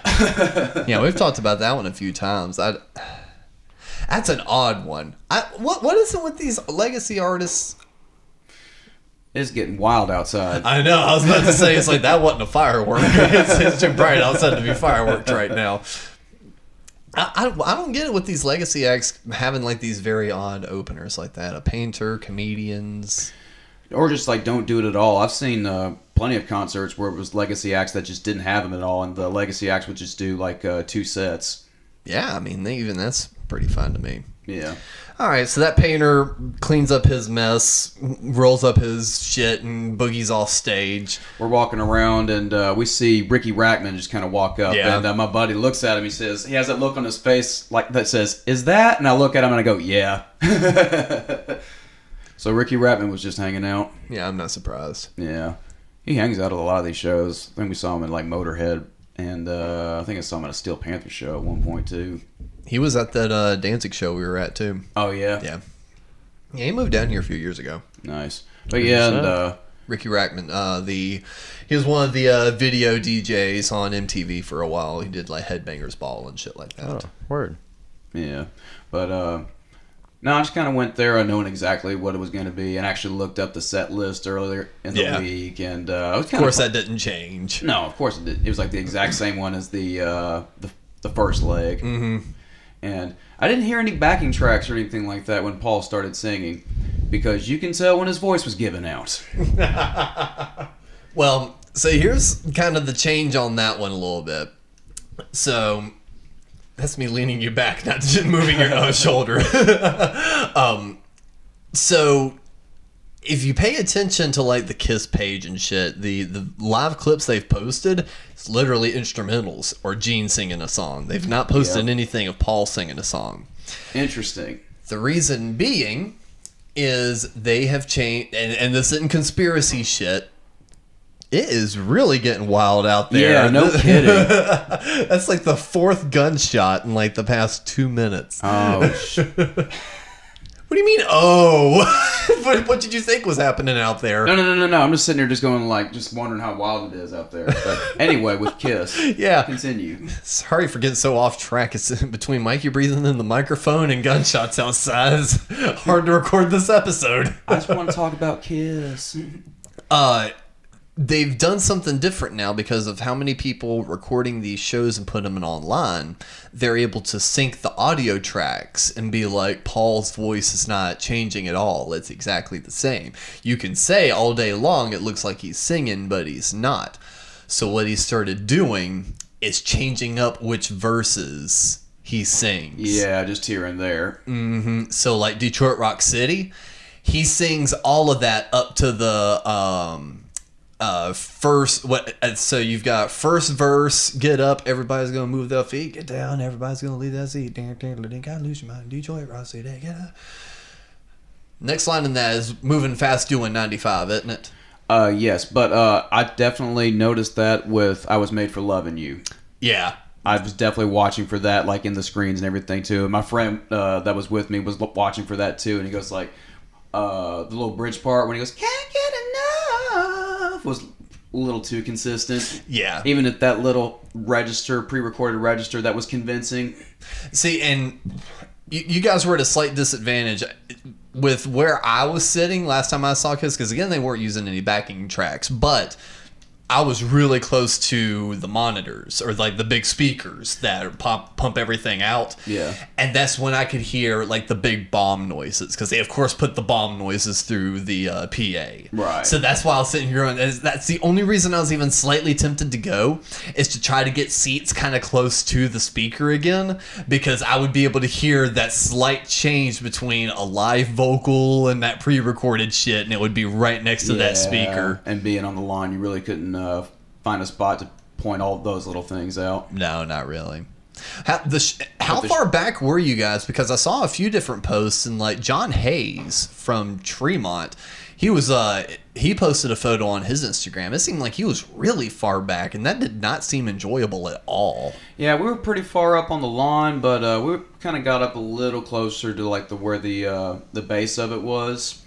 yeah, we've talked about that one a few times. I, that's an odd one. I, what what is it with these legacy artists? it's getting wild outside. I know. I was about to say it's like that wasn't a firework. it's, it's too bright outside to be fireworks right now. I, I, I don't get it with these legacy acts having like these very odd openers like that. A painter, comedians. Or just like don't do it at all. I've seen uh, plenty of concerts where it was legacy acts that just didn't have them at all, and the legacy acts would just do like uh, two sets. Yeah, I mean, they, even that's pretty fun to me. Yeah, All right, so that painter cleans up his mess, rolls up his shit, and boogies off stage. we're walking around and uh, we see Riki Rachtman just kind of walk up, Yeah. and uh, my buddy looks at him. He says he has that look on his face like that says, "Is that?" And I look at him and I go, "Yeah." so Riki Rachtman was just hanging out. Yeah, I'm not surprised. Yeah, he hangs out at a lot of these shows. I think we saw him in like Motorhead, and uh, I think I saw him at a Steel Panther show at one point too. He was at that uh, Danzig show we were at too. Oh yeah, Yeah. Yeah, he moved down here a few years ago. nice. But yeah, and uh, Riki Rachtman, uh, the he was one of the uh, video DJs on MTV for a while. He did like Headbangers Ball and shit like that. Oh, word. Yeah, but uh, no, I just kind of went there knowing exactly what it was going to be, and actually looked up the set list earlier in the Yeah. week, and uh, Of course, that didn't change. no, of course it did. It was like the exact same one as the uh, the, the first leg, mm-hmm. and I didn't hear any backing tracks or anything like that when Paul started singing, because you can tell when his voice was given out. Well, so here's kind of the change on that one a little bit. So that's me leaning you back, not just moving your uh, shoulder. um, so if you pay attention to like the Kiss page and shit, the the live clips they've posted, it's literally instrumentals or Gene singing a song. They've not posted Yeah. anything of Paul singing a song. Interesting. The reason being is they have changed, and, and this isn't conspiracy shit. It is really getting wild out there. Yeah, no kidding. That's like the fourth gunshot in like the past two minutes. Oh, sh- What do you mean? Oh, what, what did you think was happening out there? No, no, no, no, no. I'm just sitting here, just going like, just wondering how wild it is out there. But anyway, with Kiss, Yeah. continue. Sorry for getting so off track. It's between Mikey breathing in the microphone and gunshots outside. It's hard to record this episode. I just want to talk about Kiss. Uh, they've done something different now because of how many people recording these shows and putting them online. They're able to sync the audio tracks and be like, Paul's voice is not changing at all. It's exactly the same. You can say all day long it looks like he's singing, but he's not. So what he started doing is changing up which verses he sings. Yeah, just here and there. hmm So like Detroit Rock City, he sings all of that up to the um uh first what uh, so you've got first verse get up everybody's gonna move their feet get down everybody's gonna leave that seat. Damn damn gotta lose your mind. Detroit Rock City get up. Next line in that is moving fast doing 95 isn't it? Uh, yes, but uh, I definitely noticed that with "I Was Made for Loving You." yeah. I was definitely watching for that, like in the screens and everything too. And my friend uh, that was with me was watching for that too, and he goes like, uh, the little bridge part when he goes, "Can't get enough," was a little too consistent. Yeah. Even at that little register, pre-recorded register, that was convincing. See, and you, you guys were at a slight disadvantage with where I was sitting last time I saw Kiss, because again, they weren't using any backing tracks, but I was really close to the monitors or like the big speakers that pump pump everything out. Yeah. And that's when I could hear like the big bomb noises because they of course put the bomb noises through the uh, PA. Right. So that's why I was sitting here and that's- that's the only reason I was even slightly tempted to go is to try to get seats kind of close to the speaker again because I would be able to hear that slight change between a live vocal and that pre-recorded shit and it would be right next to that speaker. and being on the line, you really couldn't uh, find a spot to point all those little things out. No, not really. How, the sh- how sh- far back were you guys? Because I saw a few different posts, and like John Hayes from Tremont, he was uh he posted a photo on his Instagram. It seemed like he was really far back, and that did not seem enjoyable at all. Yeah, we were pretty far up on the lawn, but uh, we kind of got up a little closer to like the where the uh, the base of it was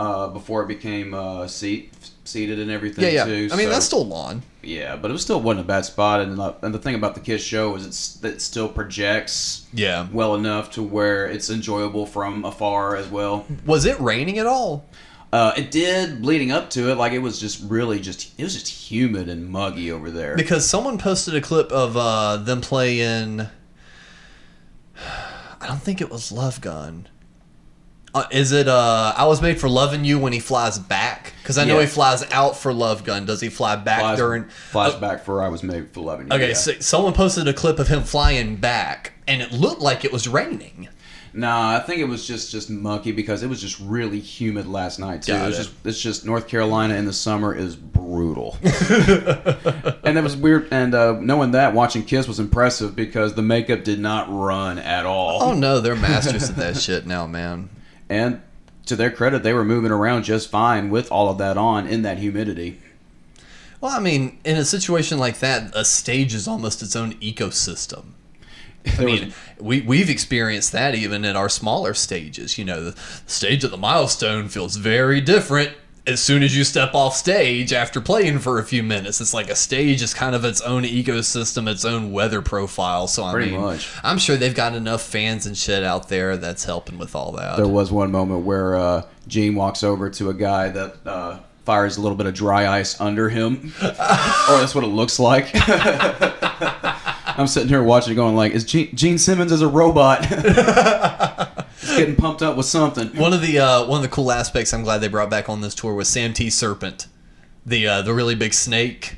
uh, before it became uh, seat seated and everything. Yeah, yeah. Too, I mean, so- that's still lawn. Yeah, but it was still wasn't a bad spot, and uh, and the thing about the Kiss show is it's it still projects Yeah. well enough to where it's enjoyable from afar as well. Was it raining at all? Uh, it did leading up to it, like it was just really just it was just humid and muggy over there. Because someone posted a clip of uh, them playing. I don't think it was Love Gun. Uh, is it uh I was made for loving you when he flies back? Because I know he flies out for Love Gun. Does he fly back Flies, during? flies back for I was made for loving you. Okay, yeah. so someone posted a clip of him flying back, and it looked like it was raining. Nah, I think it was just just mucky because it was just really humid last night too. Got it was it. just it's just North Carolina in the summer is brutal. and it was weird and uh, knowing that watching Kiss was impressive because the makeup did not run at all. Oh no, they're masters of that shit now, man. And to their credit, they were moving around just fine with all of that on in that humidity. Well, I mean, in a situation like that, a stage is almost its own ecosystem. I mean, we we've experienced that even at our smaller stages. You know, the stage at the milestone feels very different as soon as you step off stage after playing for a few minutes. It's like a stage is kind of its own ecosystem, its own weather profile. So I Pretty mean, much. I'm sure they've got enough fans and shit out there that's helping with all that. There was one moment where uh, Gene walks over to a guy that uh, fires a little bit of dry ice under him, or that's what it looks like. I'm sitting here watching, it going like, "Is Gene, Gene Simmons is a robot? He's getting pumped up with something." One of the uh, one of the cool aspects I'm glad they brought back on this tour was Sam T. Serpent, the uh, the really big snake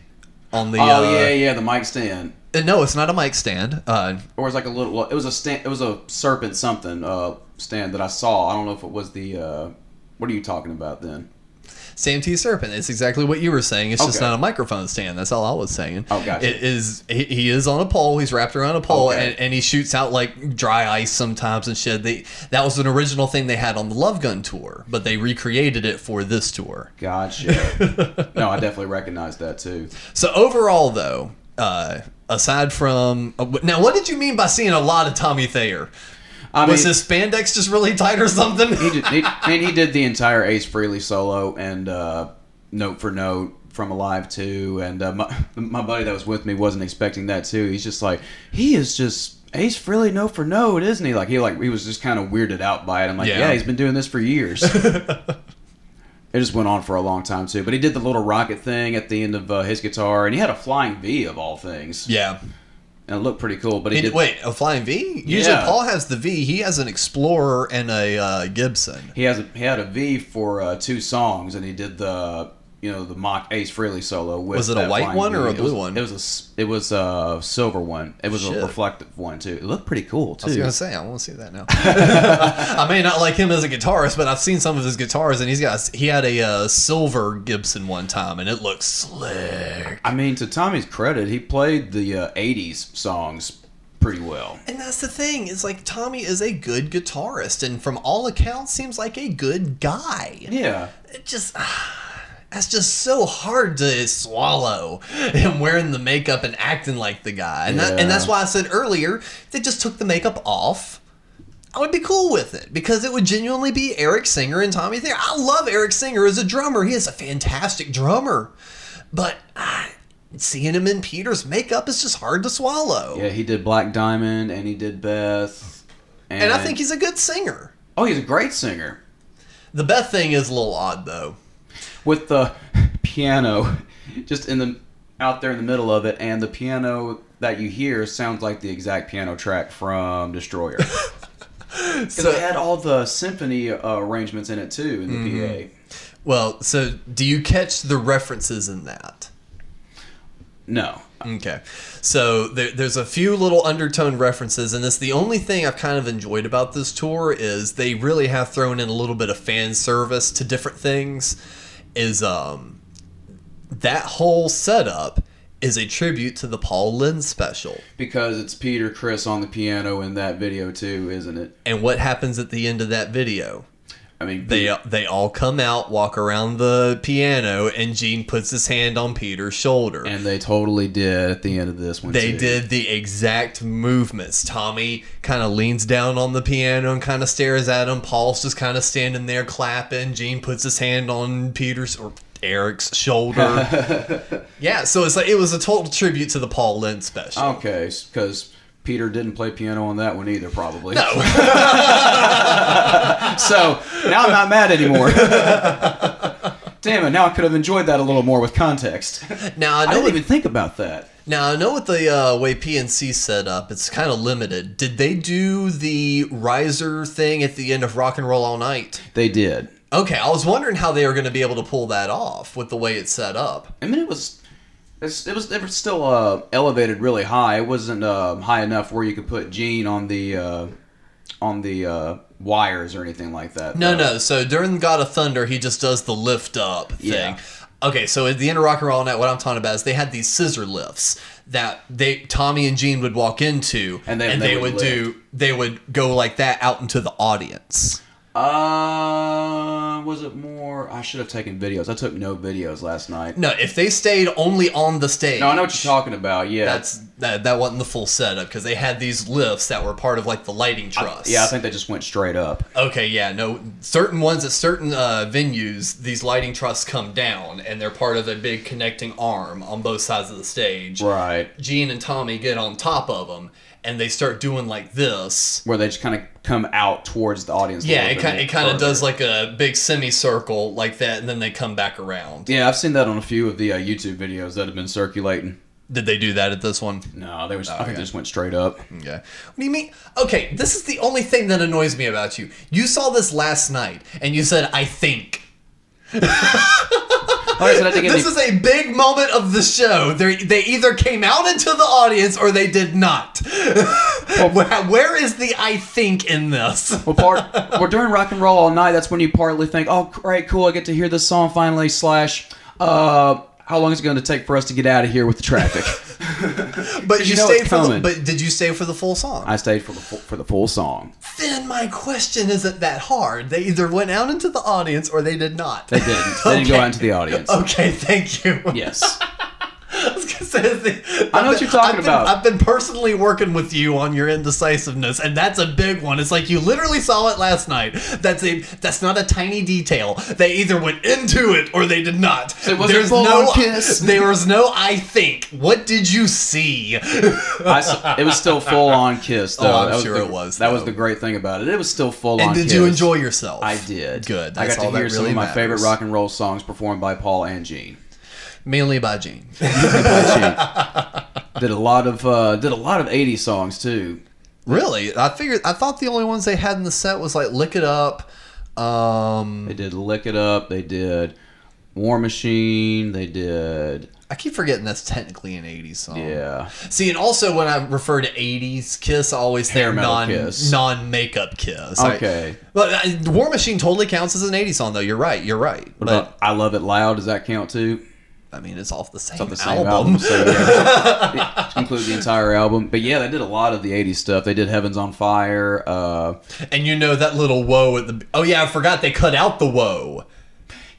on the. oh uh, yeah, yeah, the mic stand, uh, No, it's not a mic stand. Uh, or it's like a little. It was a stand. It was a serpent something uh, stand that I saw. I don't know if it was the. Uh, what are you talking about then? Sam T. Serpent. It's exactly what you were saying. It's just not a microphone stand. That's all I was saying. Oh, gotcha. It is. He, he is on a pole. He's wrapped around a pole, Okay. and, and he shoots out like dry ice sometimes and shit. They that was an original thing they had on the Love Gun tour, but they recreated it for this tour. Gotcha. no, I definitely recognized that too. So overall, though, uh, aside from uh, now, what did you mean by seeing a lot of Tommy Thayer? I was mean- his spandex just really tight or something? He did. He, I he did the entire Ace Frehley solo and uh, note for note from Alive too. And uh, my my buddy that was with me wasn't expecting that too. He's just like, he is just Ace Frehley note for note, isn't he? Like he like he was just kind of weirded out by it. I'm like, Yeah. yeah, he's been doing this for years. It just went on for a long time too, but he did the little rocket thing at the end of uh, his guitar, and he had a flying V of all things. Yeah, and it looked pretty cool. But he, did wait, a flying V? Usually Yeah. Paul has the V. He has an Explorer and a uh, Gibson. He has a, he had a V for uh, two songs, and he did the you know the mock Ace Frehley solo. With Was it a white one or a It blue was- one? It was a it was a silver one. It was Shit. a reflective one too. It looked pretty cool too. I was gonna say I want to see that now. I may not like him as a guitarist, but I've seen some of his guitars, and he's got he had a uh, silver Gibson one time, and it looks slick. I mean, to Tommy's credit, he played the uh, '80s songs pretty well. And that's the thing is like Tommy is a good guitarist, and from all accounts, seems like a good guy. Yeah. It just. That's just so hard to swallow. Him wearing the makeup and acting like the guy, and that, and that's why I said earlier if they just took the makeup off. I would be cool with it because it would genuinely be Eric Singer and Tommy Thayer. I love Eric Singer as a drummer. He is a fantastic drummer, but ah, seeing him in Peter's makeup is just hard to swallow. Yeah, he did Black Diamond, and he did Beth. And, And I think he's a good singer. oh, he's a great singer. The Beth thing is a little odd though. With the piano just in the out there in the middle of it and the piano that you hear sounds like the exact piano track from destroyer so it had all the symphony uh, arrangements in it too in the Mhm. pa Well, so do you catch the references in that? no Okay. So there, there's a few little undertone references, and this the only thing I've kind of enjoyed about this tour is they really have thrown in a little bit of fan service to different things. Is um that whole setup is a tribute to the Paul Lynde special. because it's peter criss on the piano in that video too isn't it And what happens at the end of that video? I mean They they all come out, walk around the piano, and Gene puts his hand on Peter's shoulder. and they totally did at the end of this one They too. did the exact movements. Tommy kind of leans down on the piano and kind of stares at him. Paul's just kind of standing there clapping. Gene puts his hand on Peter's or Eric's shoulder. yeah, so it's like it was a total tribute to the Paul Lynde special. okay because peter didn't play piano on that one either probably No. so now I'm not mad anymore. Damn it! Now I could have enjoyed that a little more with context. Now I I didn't what- even think about that. Now I know with the uh, way PNC set up, it's kind of limited. Did they do the riser thing at the end of Rock and Roll All Night? They did. Okay, I was wondering how they were going to be able to pull that off with the way it's set up. I mean, it was. It's, it was. It was still uh, elevated really high. It wasn't uh, high enough where you could put Gene on the uh, on the uh, wires or anything like that. No, though. no. So during God of Thunder, he just does the lift up thing. Yeah. Okay, so at the end of Rock and Roll Night, what I'm talking about is they had these scissor lifts that they Tommy and Gene would walk into, And and, they, they would, would do they would go like that out into the audience. Uh, was it more? I should have taken videos. I took no videos last night. No, if they stayed only on the stage, No, I know what you're talking about. Yeah, That's that. That wasn't the full setup because they had these lifts that were part of like the lighting truss. yeah. I think they just went straight up. Okay, yeah, no. Certain ones at certain uh, venues, these lighting trusses come down, and they're part of a big connecting arm on both sides of the stage. Right. Gene and Tommy get on top of them, and they start doing like this. Where they just kind of come out towards the audience. Yeah, it kind, it kind of does like a big semicircle like that, and then they come back around. Yeah, I've seen that on a few of the uh, YouTube videos that have been circulating. Did they do that at this one? No, they was. I think they just went straight up. Okay. What do you mean? Okay, this is the only thing that annoys me about you. You saw this last night, and you said, "I think." Like I said, I think this is a big moment of the show. They they either came out into the audience or they did not. where, where is the I think in this? well, part well during rock and roll all night. That's when you partly think, "Oh, great, cool! I get to hear this song finally." Slash, uh, how long is it going to take for us to get out of here with the traffic? But you, you know stayed for the, coming. but did you stay for the full song? I stayed for the full, for the full song. then my question isn't that hard. They either went out into the audience or they did not. They didn't. They didn't go out into the audience. Okay, thank you. Yes. I was gonna I know what you're talking I've been, about. I've been personally working with you on your indecisiveness, and that's a big one. It's like you literally saw it last night. That's a that's not a tiny detail. They either went into it or they did not. So was There's no kiss? There was no I think. What did you see? I it was still full on kiss though. Oh, I'm That sure the, it was, That was the great thing about it. It was still full and on. did kiss. you enjoy yourself? I did. Good. I got to hear that some of my matters. favorite rock and roll songs performed by Paul and Gene. Mainly by Gene. did a lot of uh, did a lot of '80s songs too. Really? I figured. I thought the only ones they had in the set was like "Lick It Up." Um, They did "Lick It Up." They did "War Machine." They did I keep forgetting that's technically an '80s song. yeah. See, and also when I refer to '80s Kiss, I always Hair think non Kiss. non makeup Kiss. Okay. but uh, War Machine totally counts as an '80s song, though. You're right. You're right. What but about "I Love It Loud"? Does that count too? I mean, it's off the same, It's off the same album. album, so yeah, include the entire album. But yeah, they did a lot of the '80s stuff. They did "Heaven's on Fire." Uh, and you know that little whoa at the. Oh yeah, I forgot they cut out the whoa.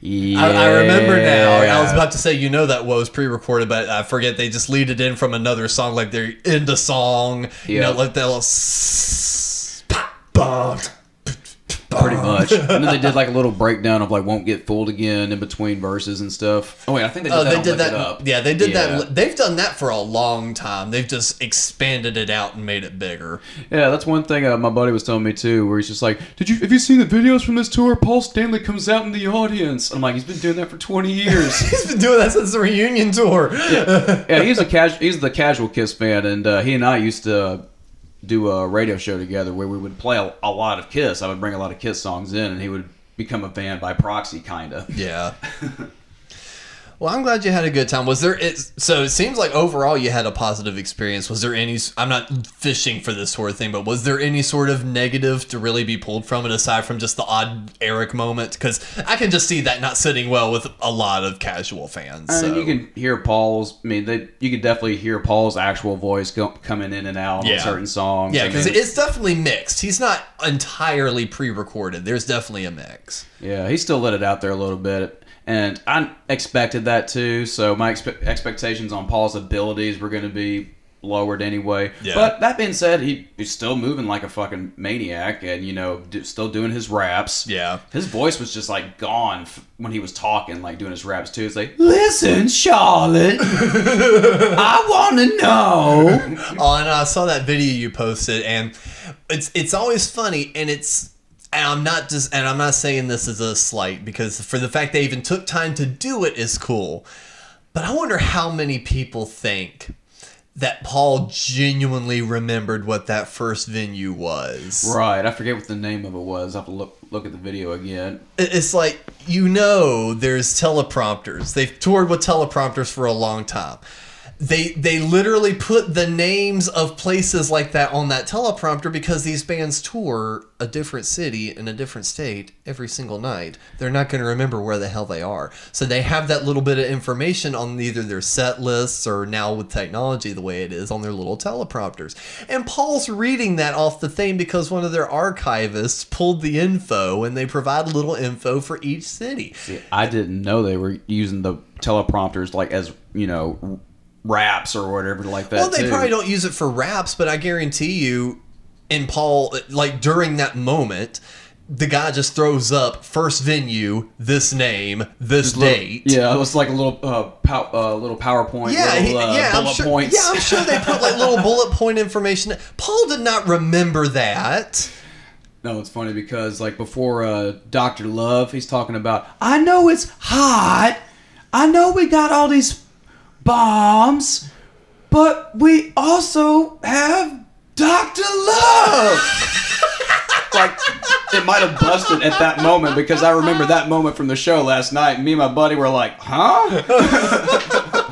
yeah, I, I remember now. I was about to say, you know, that woe was pre-recorded, but I forget they just lead it in from another song, like they're into song. You know, like that little. s- pop, bum, pretty much. and then they did like a little breakdown of like "Won't Get Fooled Again" in between verses and stuff. Oh wait, I think they did Oh, that. they did that. Yeah, they did Yeah. that. They've done that for a long time. They've just expanded it out and made it bigger. Yeah, that's one thing uh, my buddy was telling me too, where he's just like, "Did you have you seen the videos from this tour? Paul Stanley comes out in the audience." I'm like, "He's been doing that for 20 years." He's been doing that since the reunion tour. yeah, he's a casual. He's the casual Kiss fan, and uh, he and I used to do a radio show together where we would play a, a lot of Kiss. I would bring a lot of Kiss songs in, and he would become a fan by proxy, kind of. Yeah. Well, I'm glad you had a good time. Was there? It, so it seems like overall you had a positive experience. Was there any? I'm not fishing for this sort of thing, but was there any sort of negative to really be pulled from it aside from just the odd Eric moment? Because I can just see that not sitting well with a lot of casual fans. And So you can hear Paul's. I mean, they, you could definitely hear Paul's actual voice go, coming in and out Yeah. on certain songs. yeah, because it's definitely mixed. He's not entirely pre-recorded. There's definitely a mix. Yeah, he still let it out there a little bit, and I expected that too. So my expe- expectations on Paul's abilities were going to be lowered anyway. Yeah. But that being said, he, he's still moving like a fucking maniac, and you know, do, still doing his raps. Yeah. his voice was just like gone f- when he was talking, like doing his raps too. It's like, listen, Charlotte, I want to know. Oh, and I saw that video you posted, and it's it's always funny, and it's and I'm not just and I'm not saying this as a slight because for the fact they even took time to do it is cool, but I wonder how many people think that Paul genuinely remembered what that first venue was. Right, I forget what the name of it was. I have to look look at the video again. It's like you know, there's teleprompters. They've toured with teleprompters for a long time. They they literally put the names of places like that on that teleprompter because these bands tour a different city in a different state every single night. They're not going to remember where the hell they are. So they have that little bit of information on either their set lists or now with technology the way it is on their little teleprompters. And Paul's reading that off the thing because one of their archivists pulled the info and they provide a little info for each city. I didn't know they were using the teleprompters like as you know raps or whatever like that. Well, they too. probably don't use it for raps, but I guarantee you, in Paul, like during that moment, the guy just throws up first venue, this name, this little- date. yeah, it was like a little uh, pow, uh little PowerPoint. Yeah, little, uh, yeah, I'm bullet sure. points. Yeah, I'm sure they put like little bullet point information. Paul did not remember that. No, it's funny because like before uh, Doctor Love, he's talking about. I know it's hot. I know we got all these bombs, but we also have Doctor Love. like it might have busted at that moment because I remember that moment from the show last night. Me and my buddy were like, "Huh?"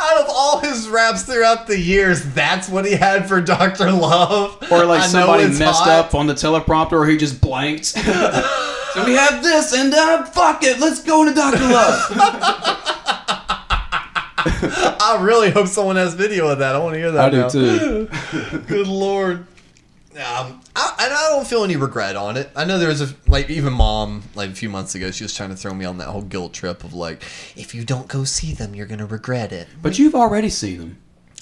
Out of all his raps throughout the years, that's what he had for Doctor Love. Or like I somebody messed hot. up on the teleprompter, or he just blanked. so we have this, and uh, fuck it, let's go into Doctor Love. I really hope someone has video of that. I want to hear that. I do too. Good lord. Um, I, and I don't feel any regret on it. I know there was a like even mom like a few months ago she was trying to throw me on that whole guilt trip of like if you don't go see them you're gonna regret it. But you've already seen them.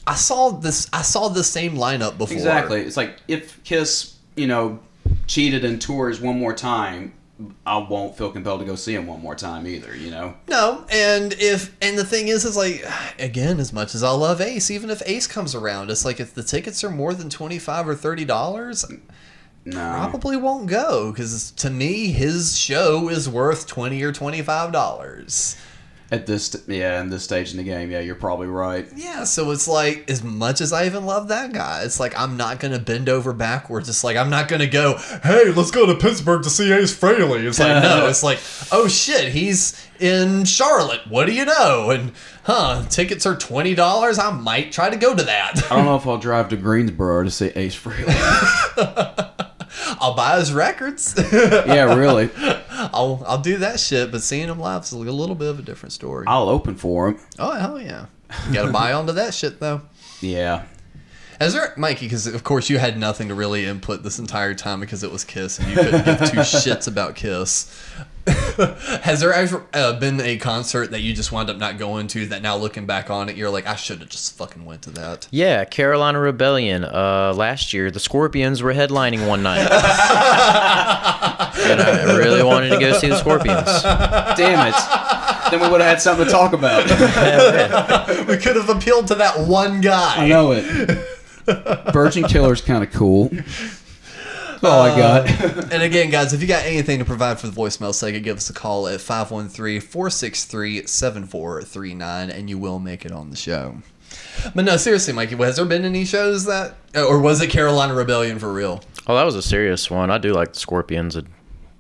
I saw this. I saw the same lineup before. Exactly. It's like if Kiss, you know, cheated and tours one more time, I won't feel compelled to go see him one more time either. You know. No, and if and the thing is, is like again, as much as I love Ace, even if Ace comes around, it's like if the tickets are more than twenty five or thirty dollars, No. probably won't go because to me, his show is worth twenty or twenty five dollars. At this, yeah, in this stage in the game, yeah, you're probably right. Yeah, so it's like as much as I even love that guy, it's like I'm not gonna bend over backwards. It's like I'm not gonna go, hey, let's go to Pittsburgh to see Ace Frehley. It's like no, it's like oh shit, he's in Charlotte. What do you know? And huh, tickets are twenty dollars. I might try to go to that. I don't know if I'll drive to Greensboro to see Ace Frehley. I'll buy his records. yeah, really. I'll I'll do that shit. But seeing him live is a little bit of a different story. I'll open for him. Oh hell yeah! You gotta buy onto that shit though. Yeah. Has there, Mikey? Because of course you had nothing to really input this entire time because it was Kiss and you couldn't give two shits about Kiss. Has there ever uh, been a concert that you just wound up not going to that now looking back on it you're like I should have just fucking went to that? Yeah, Carolina Rebellion. Uh, last year the Scorpions were headlining one night, and I really wanted to go see the Scorpions. Damn it. Then we would have had something to talk about. we could have appealed to that one guy. I know it. Virgin Killer's kind of cool. That's all I uh, got. and again, guys, if you got anything to provide for the voicemail segment, give us a call at 513-463-7439 and you will make it on the show. But no, seriously, Mikey, has there been any shows that or was it Carolina Rebellion for real? Oh, that was a serious one. I do like the Scorpions a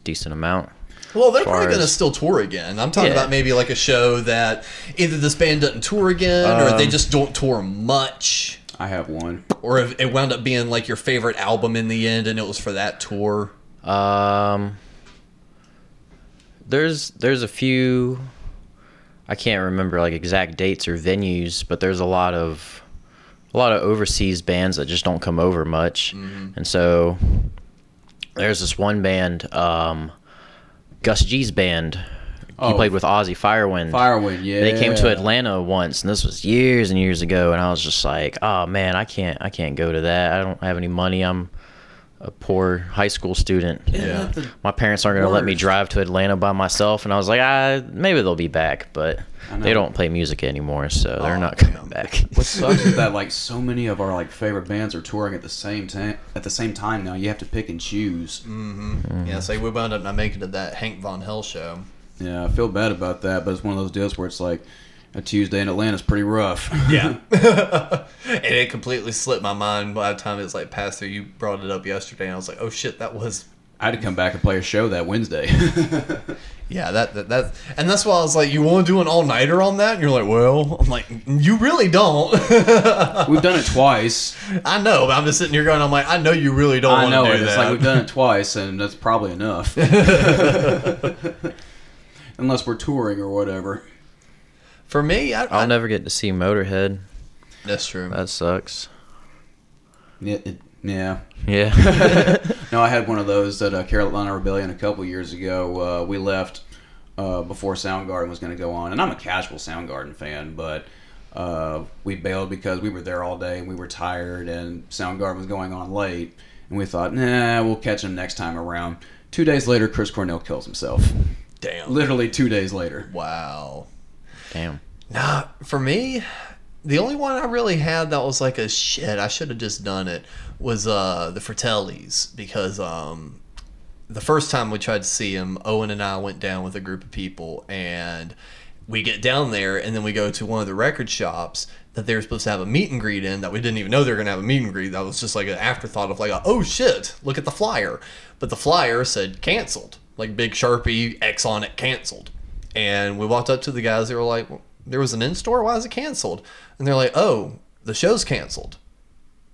decent amount. Well, they're probably going to still tour again. I'm talking Yeah. about maybe like a show that either this band doesn't tour again or they Um, just don't tour much. I have one. Or if it wound up being like your favorite album in the end and it was for that tour. Um, there's there's a few. I can't remember like exact dates or venues, but there's a lot of a lot of overseas bands that just don't come over much, and so there's this one band, um, Gus G's band. He Oh. played with Ozzy Firewind. Firewind, yeah. They came to. Atlanta once, and this was years and years ago. And I was just like, "Oh man, I can't, I can't go to that. I don't have any money. I'm a poor high school student. Yeah. My parents aren't going to let me drive to Atlanta by myself." And I was like, "Ah, maybe they'll be back, but they don't play music anymore, so they're Oh, not coming back." What sucks is that like so many of our like favorite bands are touring at the same time. At the same time now, you have to pick and choose. Yeah, so we wound up not making it to that Hank Von Hell show. Yeah, I feel bad about that, but it's one of those deals where it's like a Tuesday in Atlanta is pretty rough. Yeah. and it completely slipped my mind by the time it was like passed through. You brought it up yesterday, and I was like, oh shit, that was. I had to come back and play a show that Wednesday. Yeah, that, that, that. And that's why I was like, you want to do an all nighter on that? And you're like, well, I'm like, you really don't. We've done it twice. I know, but I'm just sitting here going, I'm like, I know you really don't I want know to it. do It's like we've done it twice, and that's probably enough. Unless we're touring or whatever. For me, I, I, I'll never get to see Motorhead. That's true. That sucks. Yeah, it, yeah. Yeah. No, I had one of those at uh, Carolina Rebellion a couple years ago. Uh, we left uh, before Soundgarden was going to go on, and I'm a casual Soundgarden fan, but uh, we bailed because we were there all day and we were tired, and Soundgarden was going on late, and we thought, nah, we'll catch him next time around. Two days later, Chris Cornell kills himself. Damn. Literally two days later. Wow. Damn. Nah, for me, the only one I really had that was like a shit, I should have just done it, was uh the Fratellis because um the first time we tried to see him, Owen and I went down with a group of people and we get down there and then we go to one of the record shops that they were supposed to have a meet and greet in that we didn't even know they were going to have a meet and greet. That was just like an afterthought of like, a, oh shit, look at the flyer. But the flyer said canceled, like big Sharpie X on it, canceled. And we walked up to the guys. They were like, well, "There was an in store. Why is it canceled?" And they're like, "Oh, the show's canceled.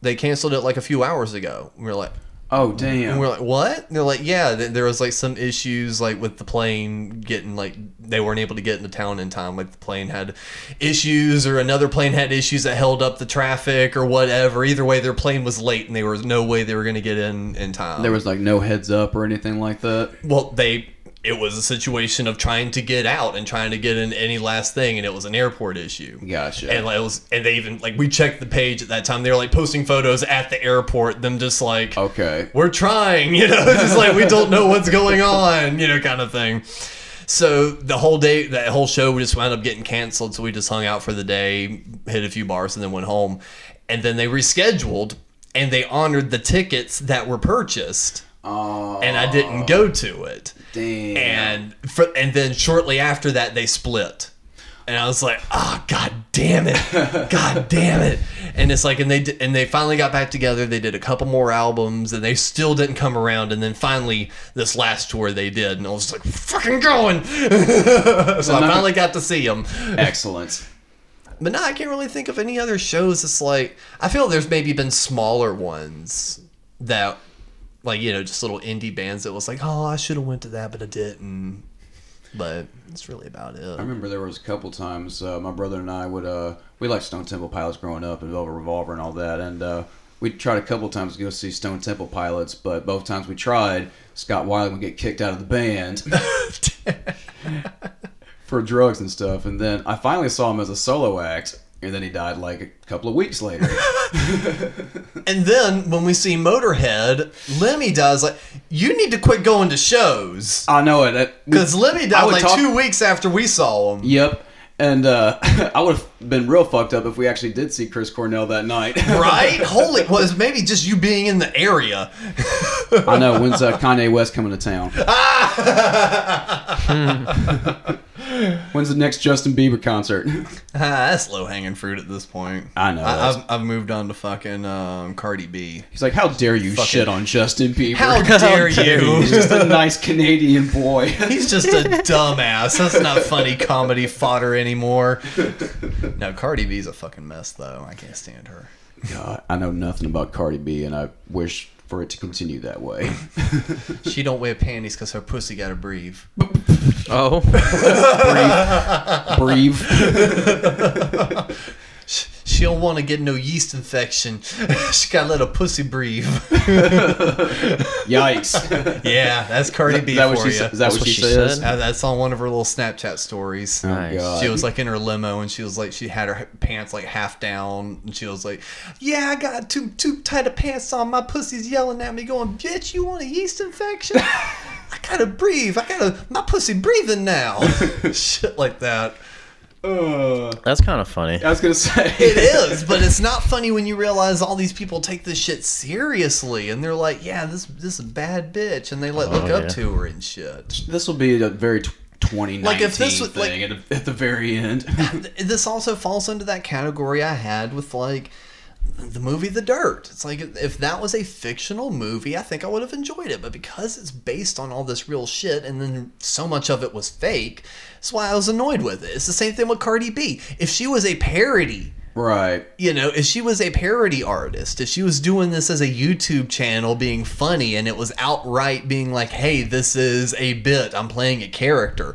They canceled it like a few hours ago." And we are like, Oh damn! And we're like, what? And they're like, yeah, th- there was like some issues like with the plane getting like they weren't able to get into town in time. Like the plane had issues, or another plane had issues that held up the traffic, or whatever. Either way, their plane was late, and there was no way they were going to get in in time. there was like no heads up or anything like that. well, they it was a situation of trying to get out and trying to get in any last thing, and it was an airport issue. Gotcha. And like, it was, and they even like we checked the page at that time. They were like posting photos at the airport. Them just like, okay, we're trying, you know, just like we don't know what's going on, you know, kind of thing. So the whole day, that whole show, we just wound up getting canceled. So we just hung out for the day, hit a few bars, and then went home. And then they rescheduled, and they honored the tickets that were purchased. Oh, and I didn't go to it. Damn. And for, and then shortly after that, they split. And I was like, oh god damn it, god damn it. And it's like, and they and they finally got back together. They did a couple more albums, and they still didn't come around. And then finally, this last tour they did, and I was like, fucking going. so I finally got to see them. Excellent. But no, I can't really think of any other shows. It's like I feel there's maybe been smaller ones that, like you know, just little indie bands that was like, oh, I should have went to that, but I didn't. But that's really about it. I remember there was a couple times uh, my brother and I would uh, we liked Stone Temple Pilots growing up and Velvet Revolver and all that, and uh, we tried a couple times to go see Stone Temple Pilots, but both times we tried, Scott Weiland would get kicked out of the band for drugs and stuff, and then I finally saw him as a solo act, and then he died like a couple of weeks later. And then when we see Motorhead, Lemmy dies. Like, you need to quit going to shows I know it because Lemmy died like talk- two weeks after we saw him. Yep. And uh, I would have been real fucked up if we actually did see Chris Cornell that night. Right? Holy, was maybe just you being in the area. I know. When's uh, Kanye West coming to town? When's the next Justin Bieber concert? Ah, that's low hanging fruit at this point. I know, I, that's- I've, I've moved on to fucking um, Cardi B. He's like, how dare you Fucking- shit on Justin Bieber? How dare you? He's just a nice Canadian boy. He's just a dumbass. That's not funny comedy fodder anymore. No, Cardi B's a fucking mess, though. I can't stand her. God, I know nothing about Cardi B, and I wish for it to continue that way. She don't wear panties because her pussy got to breathe. Oh, Breathe. breathe. She don't want to get no yeast infection. she got to let her pussy breathe. Yikes. yeah, that's Cardi B Is that what for she you. sa- is that That's what what she she says? said? Uh, that's on one of her little Snapchat stories. Oh, Nice. God. She was like in her limo and she was like she had her pants like half down and she was like, "Yeah, I got too too tight of pants on. My pussy's yelling at me, going, bitch, you want a yeast infection? I gotta breathe. I gotta my pussy breathing now. Shit like that. Uh, that's kind of funny. I was gonna say It is, but it's not funny when you realize all these people take this shit seriously and they're like, yeah, this this is a bad bitch, and they like look Oh, up yeah. to her and shit. This will be a very t- 2019 Like, if this was, thing like- at, the- at the very end. this also falls into that category I had with like the movie The Dirt. It's like if that was a fictional movie, I think I would have enjoyed it. But because it's based on all this real shit and then so much of it was fake, that's why I was annoyed with it. It's the same thing with Cardi B. If she was a parody, right. you know, if she was a parody artist, if she was doing this as a YouTube channel being funny and it was outright being like, hey, this is a bit, I'm playing a character,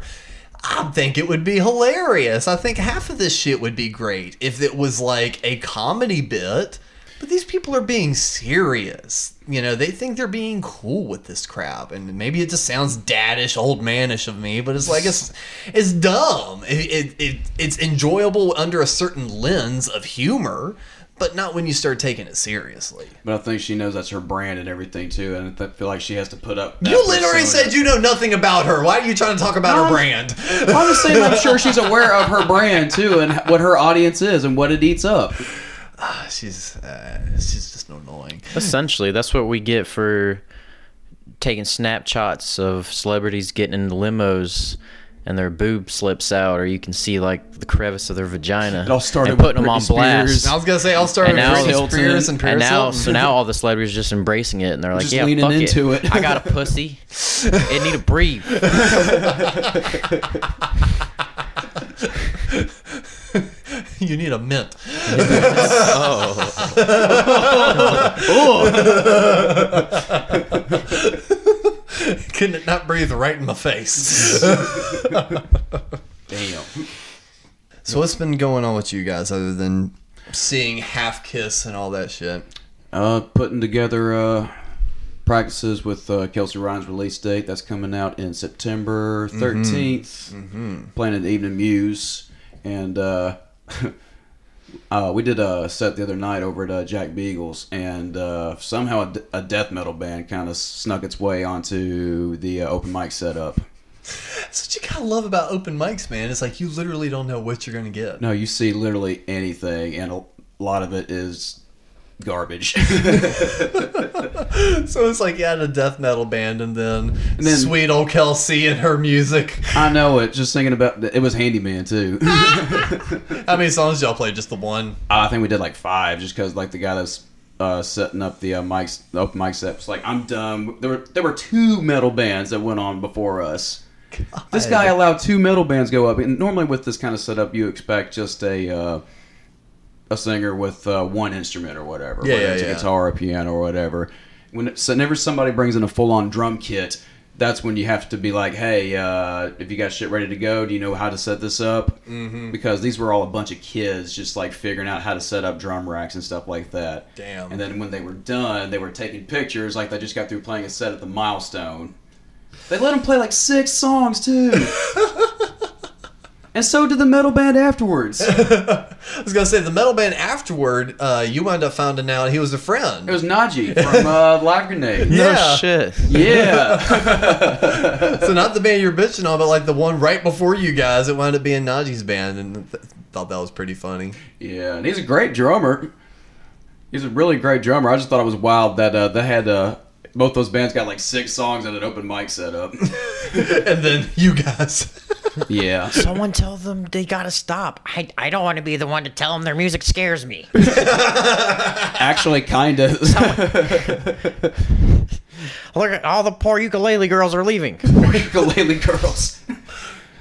I think it would be hilarious. I think half of this shit would be great if it was like a comedy bit. But these people are being serious. You know, they think they're being cool with this crap, and maybe it just sounds daddish, old manish of me. But it's like it's it's dumb. It, it, it it's enjoyable under a certain lens of humor, but not when you start taking it seriously. But I think she knows that's her brand and everything too, and I feel like she has to put up. that You literally persona. said you know nothing about her. Why are you trying to talk about her brand? I'm just saying, I'm sure she's aware of her brand too, and what her audience is and what it eats up. she's uh, she's just annoying. Essentially, that's what we get for taking snapshots of celebrities getting in limos and their boob slips out, or you can see like the crevice of their vagina. It all started and with putting them on Britney Spears. blast. I was gonna say I'll start And with now, Britney Spears and Paris and now, Hilton. so now all the celebrities just embracing it, and they're like, Just "Yeah, leaning fuck into it. I got a pussy. it need to breathe." you you need a mint. Oh. Couldn't it not breathe right in my face? Damn. so what's been going on with you guys other than seeing half kiss and all that shit? Uh, putting together uh, practices with uh, Kelsey Ryan's release date. That's coming out in September 13th. Playing at the Evening Muse. And uh, uh, we did a set the other night over at uh, Jack Beagles. And uh, somehow a, d- a death metal band kind of snuck its way onto the uh, open mic setup. That's what you gotta love about open mics, man. It's like you literally don't know what you're gonna get. No, you see literally anything, and a lot of it is garbage. So it's like you had a death metal band, and then, then- sweet old Kelsey and her music. I know it. Just thinking about it was Handyman too. How many songs y'all play? Just the one? I think we did like five, just because like the guy that's uh, setting up the uh, mics, the open mic set was like, "I'm done." There were there were two metal bands that went on before us. This guy allowed two metal bands go up, and normally with this kind of setup, you expect just a uh, a singer with uh, one instrument or whatever, Yeah, whether yeah, it's yeah. a guitar or piano or whatever. When so whenever somebody brings in a full on drum kit, that's when you have to be like, "Hey, uh, if you got shit ready to go, do you know how to set this up?" Mm-hmm. Because these were all a bunch of kids just like figuring out how to set up drum racks and stuff like that. Damn. And then when they were done, they were taking pictures like they just got through playing a set at the milestone. They let them play like six songs too. and so did the metal band afterwards. I was gonna say the metal band afterward. Uh, you wound up finding out he was a friend. It was Najee from uh, Live Grenade. Yeah. No shit. Yeah. so not the band you're bitching on, but like the one right before you guys. It wound up being Najee's band, and th- thought that was pretty funny. yeah, and he's a great drummer. He's a really great drummer. I just thought it was wild that uh, they had uh, both those bands got like six songs at an open mic set up, and then you guys. Yeah. Someone tell them they gotta stop. I, I don't want to be the one to tell them their music scares me. Actually, kind of. Look at all the poor ukulele girls are leaving. ukulele girls.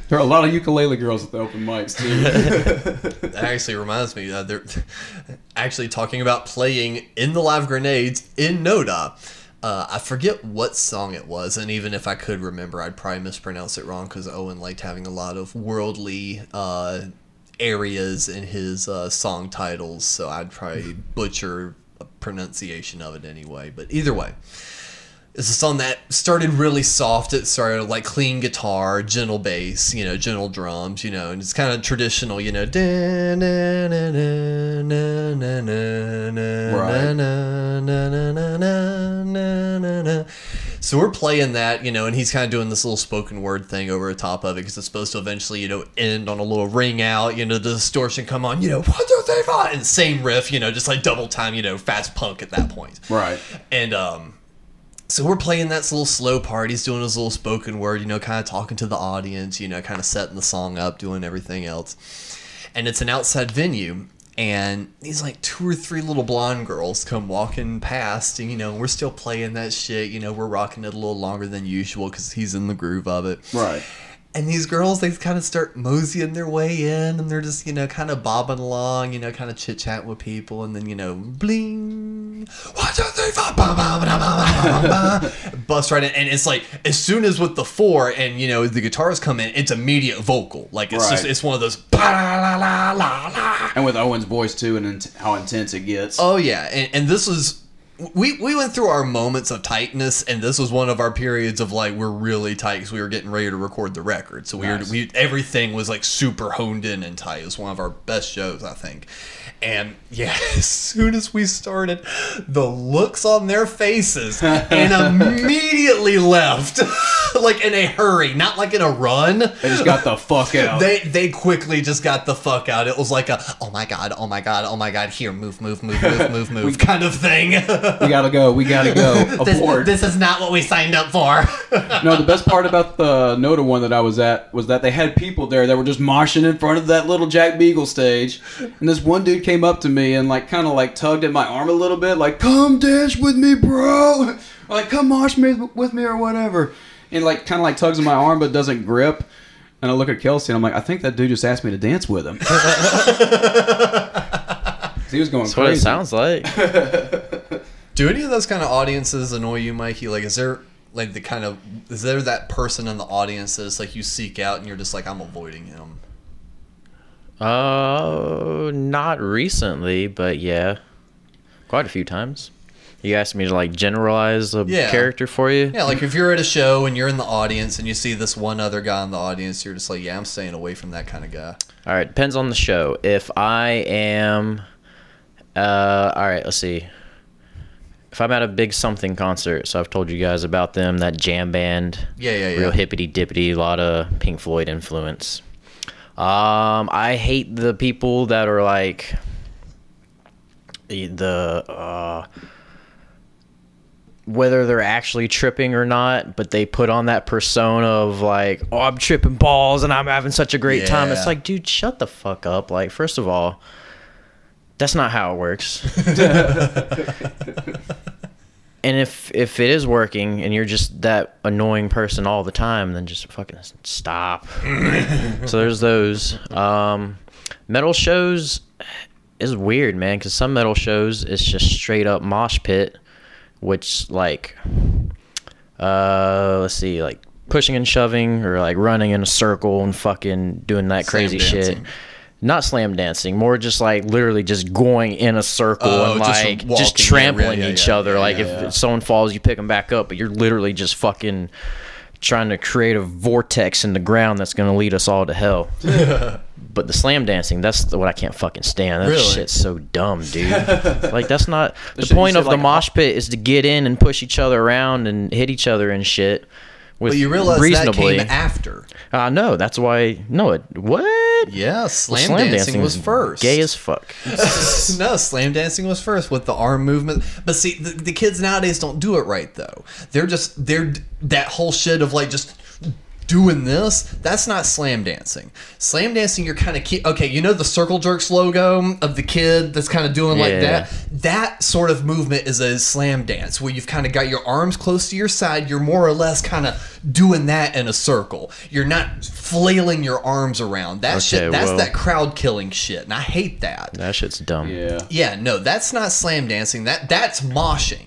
There are a lot of ukulele girls at the open mics too. That actually reminds me. Uh, they're actually talking about playing in the live grenades in Noda. Uh, I forget what song it was, and even if I could remember, I'd probably mispronounce it wrong because Owen liked having a lot of worldly uh, areas in his uh, song titles, so I'd probably butcher a pronunciation of it anyway. But either way, it's a song that started really soft. It started like clean guitar, gentle bass, you know, gentle drums, you know, and it's kind of traditional, you know. Right. So we're playing that, you know, and he's kind of doing this little spoken word thing over the top of it because it's supposed to eventually, you know, end on a little ring out, you know, the distortion come on, you know, one, two, three, four, and same riff, you know, just like double time, you know, fast punk at that point. right. And um, so we're playing that little slow part. He's doing his little spoken word, you know, kind of talking to the audience, you know, kind of setting the song up, doing everything else. And it's an outside venue. And these like two or three little blonde girls come walking past, and you know, we're still playing that shit. You know, we're rocking it a little longer than usual because he's in the groove of it. Right. And these girls, they kind of start moseying their way in, and they're just, you know, kind of bobbing along, you know, kind of chit chat with people, and then, you know, bling, one, two, three, four, ba, ba, ba, ba, ba, ba, ba, bust right in. And it's like, as soon as with the four and, you know, the guitars come in, it's immediate vocal. Like, it's just, it's one of those, la, la, la, la. And with Owen's voice too, and how intense it gets. Oh yeah, and, and this was we we went through our moments of tightness, and this was one of our periods of like we're really tight because we were getting ready to record the record. So we Nice. were we everything was like super honed in and tight. It was one of our best shows, I think. And yeah, as soon as we started, the looks on their faces and immediately left, like in a hurry, not like in a run. They just got the fuck out. They they quickly just got the fuck out. It was like a oh my god, oh my god, oh my god, here, move, move, move, move, move, move kind of thing. We gotta go. We gotta go. Abort. this, this is not what we signed up for. no, the best part about the Noda one that I was at was that they had people there that were just moshing in front of that little Jack Beagle stage, and this one dude came up to me and like kind of like tugged at my arm a little bit, like "Come dance with me, bro," or like "Come mosh me with me" or whatever, and like kind of like tugs at my arm but doesn't grip. And I look at Kelsey and I'm like, I think that dude just asked me to dance with him. he was going That's what it sounds like. Do any of those kind of audiences annoy you, Mikey? Like, is there like the kind of is there that person in the audience that's like you seek out and you're just like I'm avoiding him? Uh, not recently, but yeah, quite a few times. You asked me to like generalize a Yeah. character for you. Yeah, like if you're at a show and you're in the audience and you see this one other guy in the audience, you're just like, yeah, I'm staying away from that kind of guy. All right, depends on the show. If I am, uh, all right, let's see. If I'm at a big something concert, so I've told you guys about them, that jam band. Yeah, yeah, yeah. Real hippity dippity, a lot of Pink Floyd influence. Um, I hate the people that are like the the uh, whether they're actually tripping or not, but they put on that persona of like, oh, I'm tripping balls and I'm having such a great time. It's like, dude, shut the fuck up. Like, first of all, that's not how it works. and if if it is working and you're just that annoying person all the time, then just fucking stop. so there's those. Um, metal shows is weird, man, because some metal shows it's just straight up mosh pit, which like, uh, let's see, like pushing and shoving or like running in a circle and fucking doing that Slam crazy shit. Not slam dancing, more just like literally just going in a circle Oh, and just like just, yeah, trampling yeah, each yeah, other. yeah, like yeah, if someone falls, you pick them back up, but you're literally just fucking trying to create a vortex in the ground that's going to lead us all to hell. but the slam dancing, that's what I can't fucking stand. That Really? shit's so dumb, dude. like that's not the point of the mosh pit is to get in and push each other around and hit each other and shit. With But you realize reasonably. that came after. Uh, no, that's why. No, it what? Yeah, slam, dancing, was first. Gay as fuck. no, slam dancing was first with the arm movement. But see, the, the kids nowadays don't do it right though. They're just they're that whole shit of like just doing this. That's not slam dancing. Slam dancing, you're kind of keep okay. You know the circle jerks logo of the kid that's kind of doing like that. That sort of movement is a slam dance where you've kind of got your arms close to your side. You're more or less kind of doing that in a circle. You're not flailing your arms around. That Okay, shit. That's well- that crowd killing shit, and I hate that. That shit's dumb. Yeah. Yeah, no, that's not slam dancing. That that's moshing.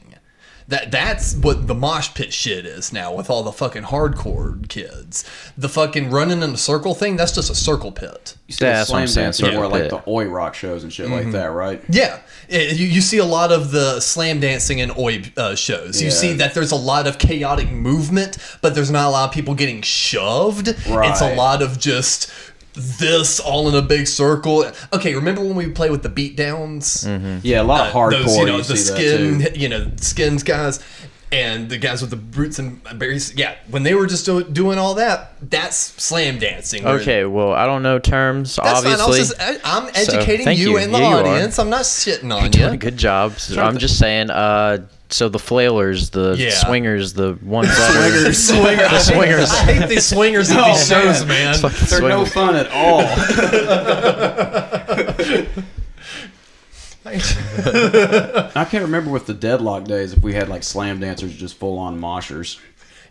That that's what the mosh pit shit is now with all the fucking hardcore kids. The fucking running in a circle thing, that's just a circle pit. You see Yeah, the that's what I'm slam dancing circle more like the oi rock shows and shit like that, right? Yeah, it- you, you see a lot of the slam dancing in oi uh, shows. You see that there's a lot of chaotic movement, but there's not a lot of people getting shoved. It's a lot of just this all in a big circle. Okay, remember when we play with the beatdowns? Yeah, a lot of uh, hardcore. those, you know, you the skin, you know, skins guys, and the guys with the brutes and berries. Yeah, when they were just do- doing all that, that's slam dancing. Okay, well, I don't know terms, that's obviously. fine. I was just, I, I'm educating thank you, you. and the Yeah, audience. I'm not shitting on doing a you. good job. So I'm just saying. Uh, so the flailers, the Yeah. swingers, the ones that are Swingers, swingers, the swingers. I hate these swingers at oh, these Oh, man. shows, man. Fucking They're no swingers. fun at all. I can't remember with the deadlock days if we had like slam dancers just full on moshers.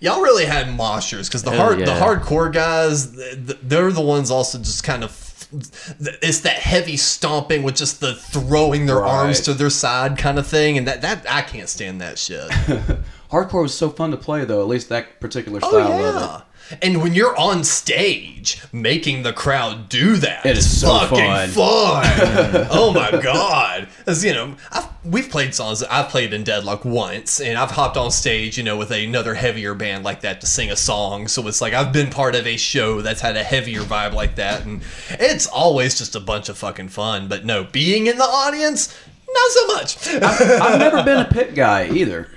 Y'all really had moshers because the Hell hard, the yeah. hardcore guys, th- th- they're the ones also just kind of. It's that heavy stomping with just the throwing their arms to their side kind of thing, and that that I can't stand that shit. Hardcore was so fun to play though. At least that particular Oh style of yeah. And when you're on stage making the crowd do that, It is so fucking fun. fun. oh my god! As you know, I've, we've played songs. I've played in Deadlock once, and I've hopped on stage, you know, with another heavier band like that to sing a song. So it's like I've been part of a show that's had a heavier vibe like that, and it's always just a bunch of fucking fun. But no, being in the audience, not so much. it. I've never been a pit guy either.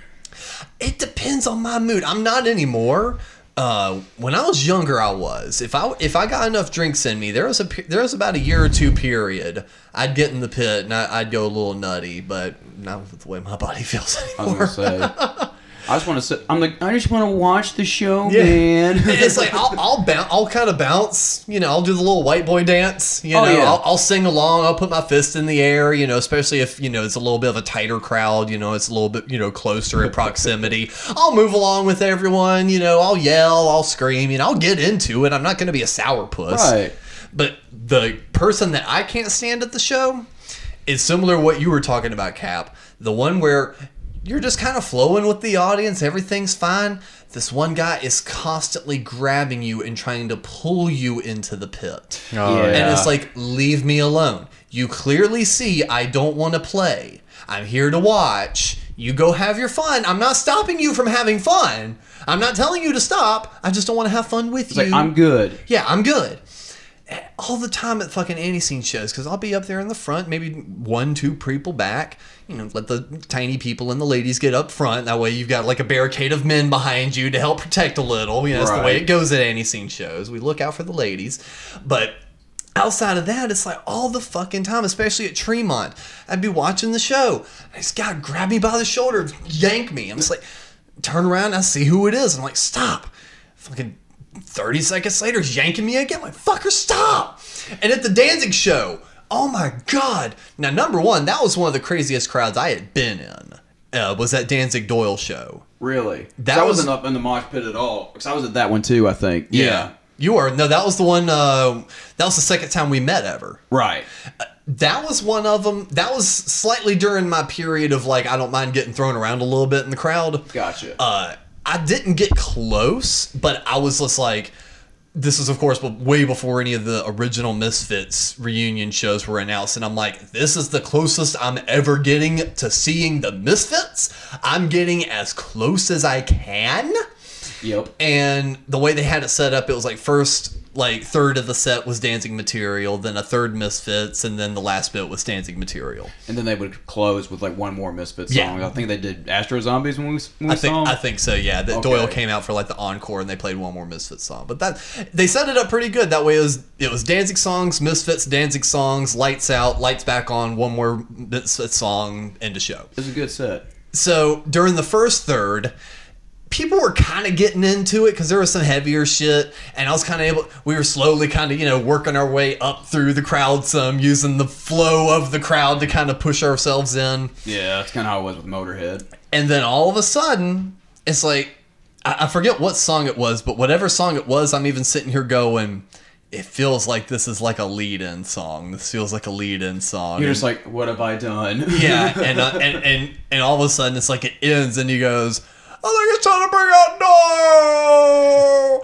It depends on my mood. I'm not anymore. Uh, when I was younger, I was. If I if I got enough drinks in me, there was a there was about a year or two period. I'd get in the pit and I, I'd go a little nutty, but not with the way my body feels I was anymore. gonna say. I just want to sit. I'm like, I just want to watch the show, Yeah. man. it's like I'll I'll, bounce, I'll kind of bounce, you know. I'll do the little white boy dance, you Oh, know. yeah. I'll, I'll sing along. I'll put my fist in the air, you know. Especially if you know it's a little bit of a tighter crowd, you know. It's a little bit you know closer in proximity. I'll move along with everyone, you know. I'll yell, I'll scream, you know. I'll get into it. I'm not going to be a sourpuss, Right. But the person that I can't stand at the show is similar to what you were talking about, Cap. The one where you're just kind of flowing with the audience, everything's fine. This one guy is constantly grabbing you and trying to pull you into the pit. Oh, Yeah. And it's like, leave me alone. You clearly see I don't want to play. I'm here to watch. You go have your fun. I'm not stopping you from having fun. I'm not telling you to stop. I just don't want to have fun with It's you. like I'm good. Yeah, I'm good. All the time at fucking Antiseen shows because I'll be up there in the front, maybe one, two people back. You know, let the tiny people and the ladies get up front. That way, you've got like a barricade of men behind you to help protect a little. You know, that's the way it goes at Antiseen shows. We look out for the ladies, but outside of that, it's like all the fucking time, especially at Tremont. I'd be watching the show. And this guy grab me by the shoulder, yank me. I'm just like, turn around, I see who it is. I'm like, stop. Fucking 30 seconds later, he's yanking me again. I'm like, fucker, stop. And at the Danzig show, oh my God. Now, number one, that was one of the craziest crowds I had been in. Uh, was that Danzig Doyle show. Really? That I was- wasn't up in the mosh pit at all. Because I was at that one too. I think. Yeah. You are. No, that was the one. Uh, that was the second time we met ever. Right. That was one of them. That was slightly during my period of like I don't mind getting thrown around a little bit in the crowd. Gotcha. Uh, I didn't get close, but I was just like, this is of course way before any of the original Misfits reunion shows were announced, and I'm like, this is the closest I'm ever getting to seeing the Misfits. I'm getting as close as I can. Yep. And the way they had it set up, it was like first like third of the set was Danzig material, then a third Misfits, and then the last bit was Danzig material. And then they would close with like one more Misfits Yeah. song. I think they did Astro Zombies when we, when we I think saw 'em. I think so. Yeah, that Okay. Doyle came out for like the encore, and they played one more Misfits song. But that they set it up pretty good. That way, it was it was Danzig songs, Misfits, Danzig songs, lights out, lights back on, one more Misfits song, end of show. It was a good set. So during the first third, people were kind of getting into it because there was some heavier shit, and I was kind of able. We were slowly kind of you know working our way up through the crowd some, using the flow of the crowd to kind of push ourselves in. Yeah, that's kind of how it was with Motorhead. And then all of a sudden, it's like I, I forget what song it was, but whatever song it was, I'm even sitting here going. It feels like this is like a lead-in song. This feels like a lead-in song. You're And- just like, what have I done? yeah, and, uh, and and and all of a sudden it's like it ends, and he goes, "I think it's time to bring out no."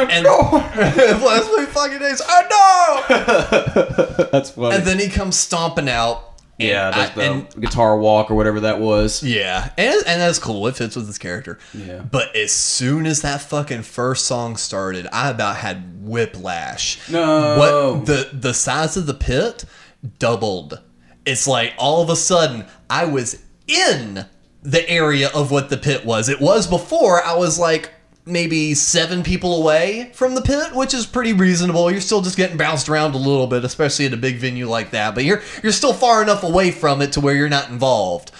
and, and last three fucking days, I know. that's funny. And then he comes stomping out. and yeah, I- that's the and guitar walk or whatever that was. yeah, and and that's cool. It fits with his character. Yeah. But as soon as that fucking first song started, I about had whiplash. No. What the the size of the pit doubled. It's like all of a sudden I was in the area of what the pit was. It was before I was like maybe seven people away from the pit, which is pretty reasonable. You're still just getting bounced around a little bit, especially at a big venue like that. But you're you're still far enough away from it to where you're not involved.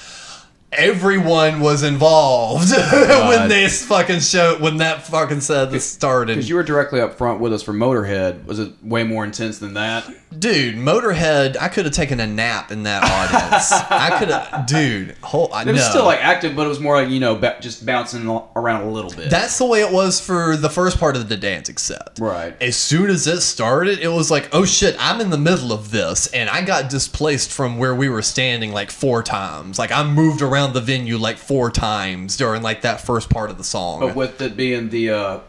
Everyone was involved when this fucking show when that fucking said Because started. Because you were directly up front with us for Motorhead. Was it way more intense than that? Dude, Motorhead, I could have taken a nap in that audience. I could have, dude. Whole, I, It was no. still like active, but it was more like you know ba- just bouncing around a little bit. That's the way it was for the first part of the Danzig set. Right. As soon as it started, it was like, oh shit, I'm in the middle of this. And I got displaced from where we were standing like four times. Like I moved around the venue like four times during like that first part of the song. But with it being the uh,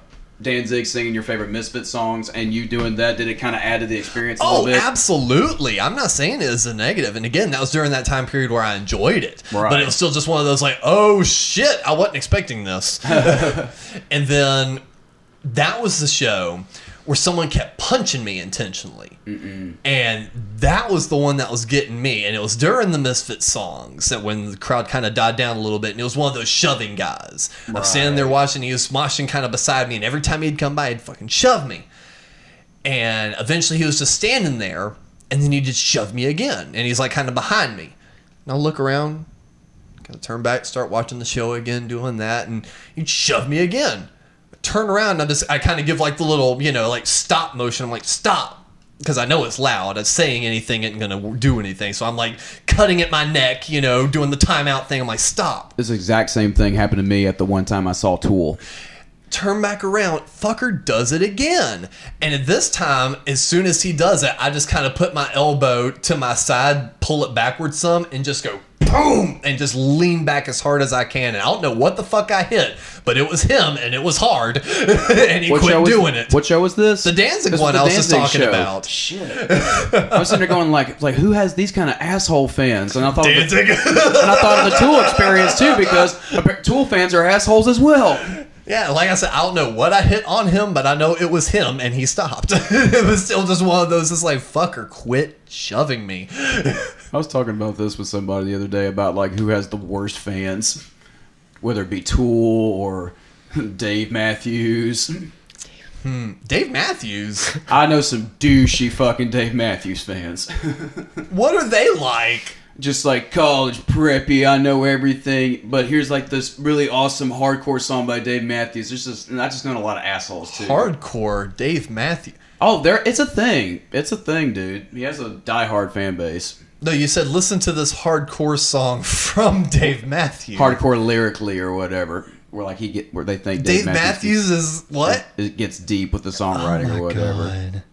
Danzig singing your favorite Misfit songs and you doing that, did it kind of add to the experience a Oh, little bit? absolutely. I'm not saying it is a negative. And again, that was during that time period where I enjoyed it. Right. But it was still just one of those like, oh shit, I wasn't expecting this. and then that was the show where someone kept punching me intentionally. And that was the one that was getting me. And it was during the Misfit songs that when the crowd kind of died down a little bit. And it was one of those shoving guys. I'm standing there watching. He was moshing kind of beside me. And every time he'd come by, he'd fucking shove me. And eventually he was just standing there. And then he just shoved me again. And he's like kind of behind me. And I look around. kind of turn back, start watching the show again, doing that, and he'd shove me again. Turn around, and I just I kind of give like the little you know like stop motion. I'm like stop because I know it's loud. It's saying anything isn't gonna do anything. So I'm like cutting at my neck, you know, doing the timeout thing. I'm like stop. This exact same thing happened to me at the one time I saw Tool. turn back around, fucker does it again. And at this time, as soon as he does it, I just kind of put my elbow to my side, pull it backwards some, and just go boom, and just lean back as hard as I can. And I don't know what the fuck I hit, but it was him, and it was hard, and he What quit show was- doing it. What show was this? The Danzig This one the I was just Danzig talking about. Shit. I was sitting there going like, like who has these kind of asshole fans? And I thought, of Danzig. the, and I thought of the Tool experience too because Tool fans are assholes as well. Yeah, like I said, I don't know what I hit on him, but I know it was him, and he stopped. it was still just one of those. It's like fucker, quit shoving me. I was talking about this with somebody the other day about like who has the worst fans, whether it be Tool or Dave Matthews. Hmm, Dave Matthews. I know some douchey fucking Dave Matthews fans. What are they like? Just like college preppy, I know everything. But here's like this really awesome hardcore song by Dave Matthews. There's just, and I just know a lot of assholes too. Hardcore Dave Matthews. Oh, there, it's a thing. It's a thing, dude. He has a diehard fan base. No, you said listen to this hardcore song from Dave Matthews. Hardcore lyrically or whatever. Where like he get where they think Dave Dave, Matthews is what? It gets deep with the songwriting oh or whatever. God.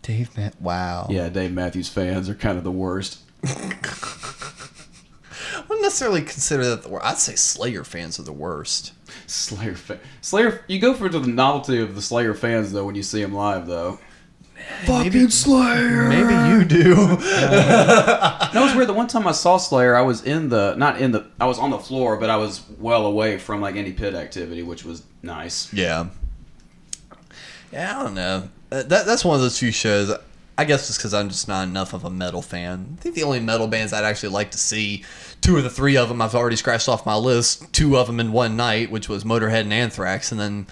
Dave Matt. Wow. Yeah, Dave Matthews fans are kind of the worst. I wouldn't necessarily consider that the worst. I'd say Slayer fans are the worst. Slayer fan. Slayer. You go for the novelty of the Slayer fans though when you see them live though. Fucking Slayer. Maybe you do. no, it was weird. The one time I saw Slayer, I was in the not in the. I was on the floor, but I was well away from like any pit activity, which was nice. Yeah. Yeah, I don't know. Uh, That that's one of those few shows. I guess it's because I'm just not enough of a metal fan. I think the only metal bands I'd actually like to see, two of the three of them I've already scratched off my list. Two of them in one night, which was Motorhead and Anthrax, and then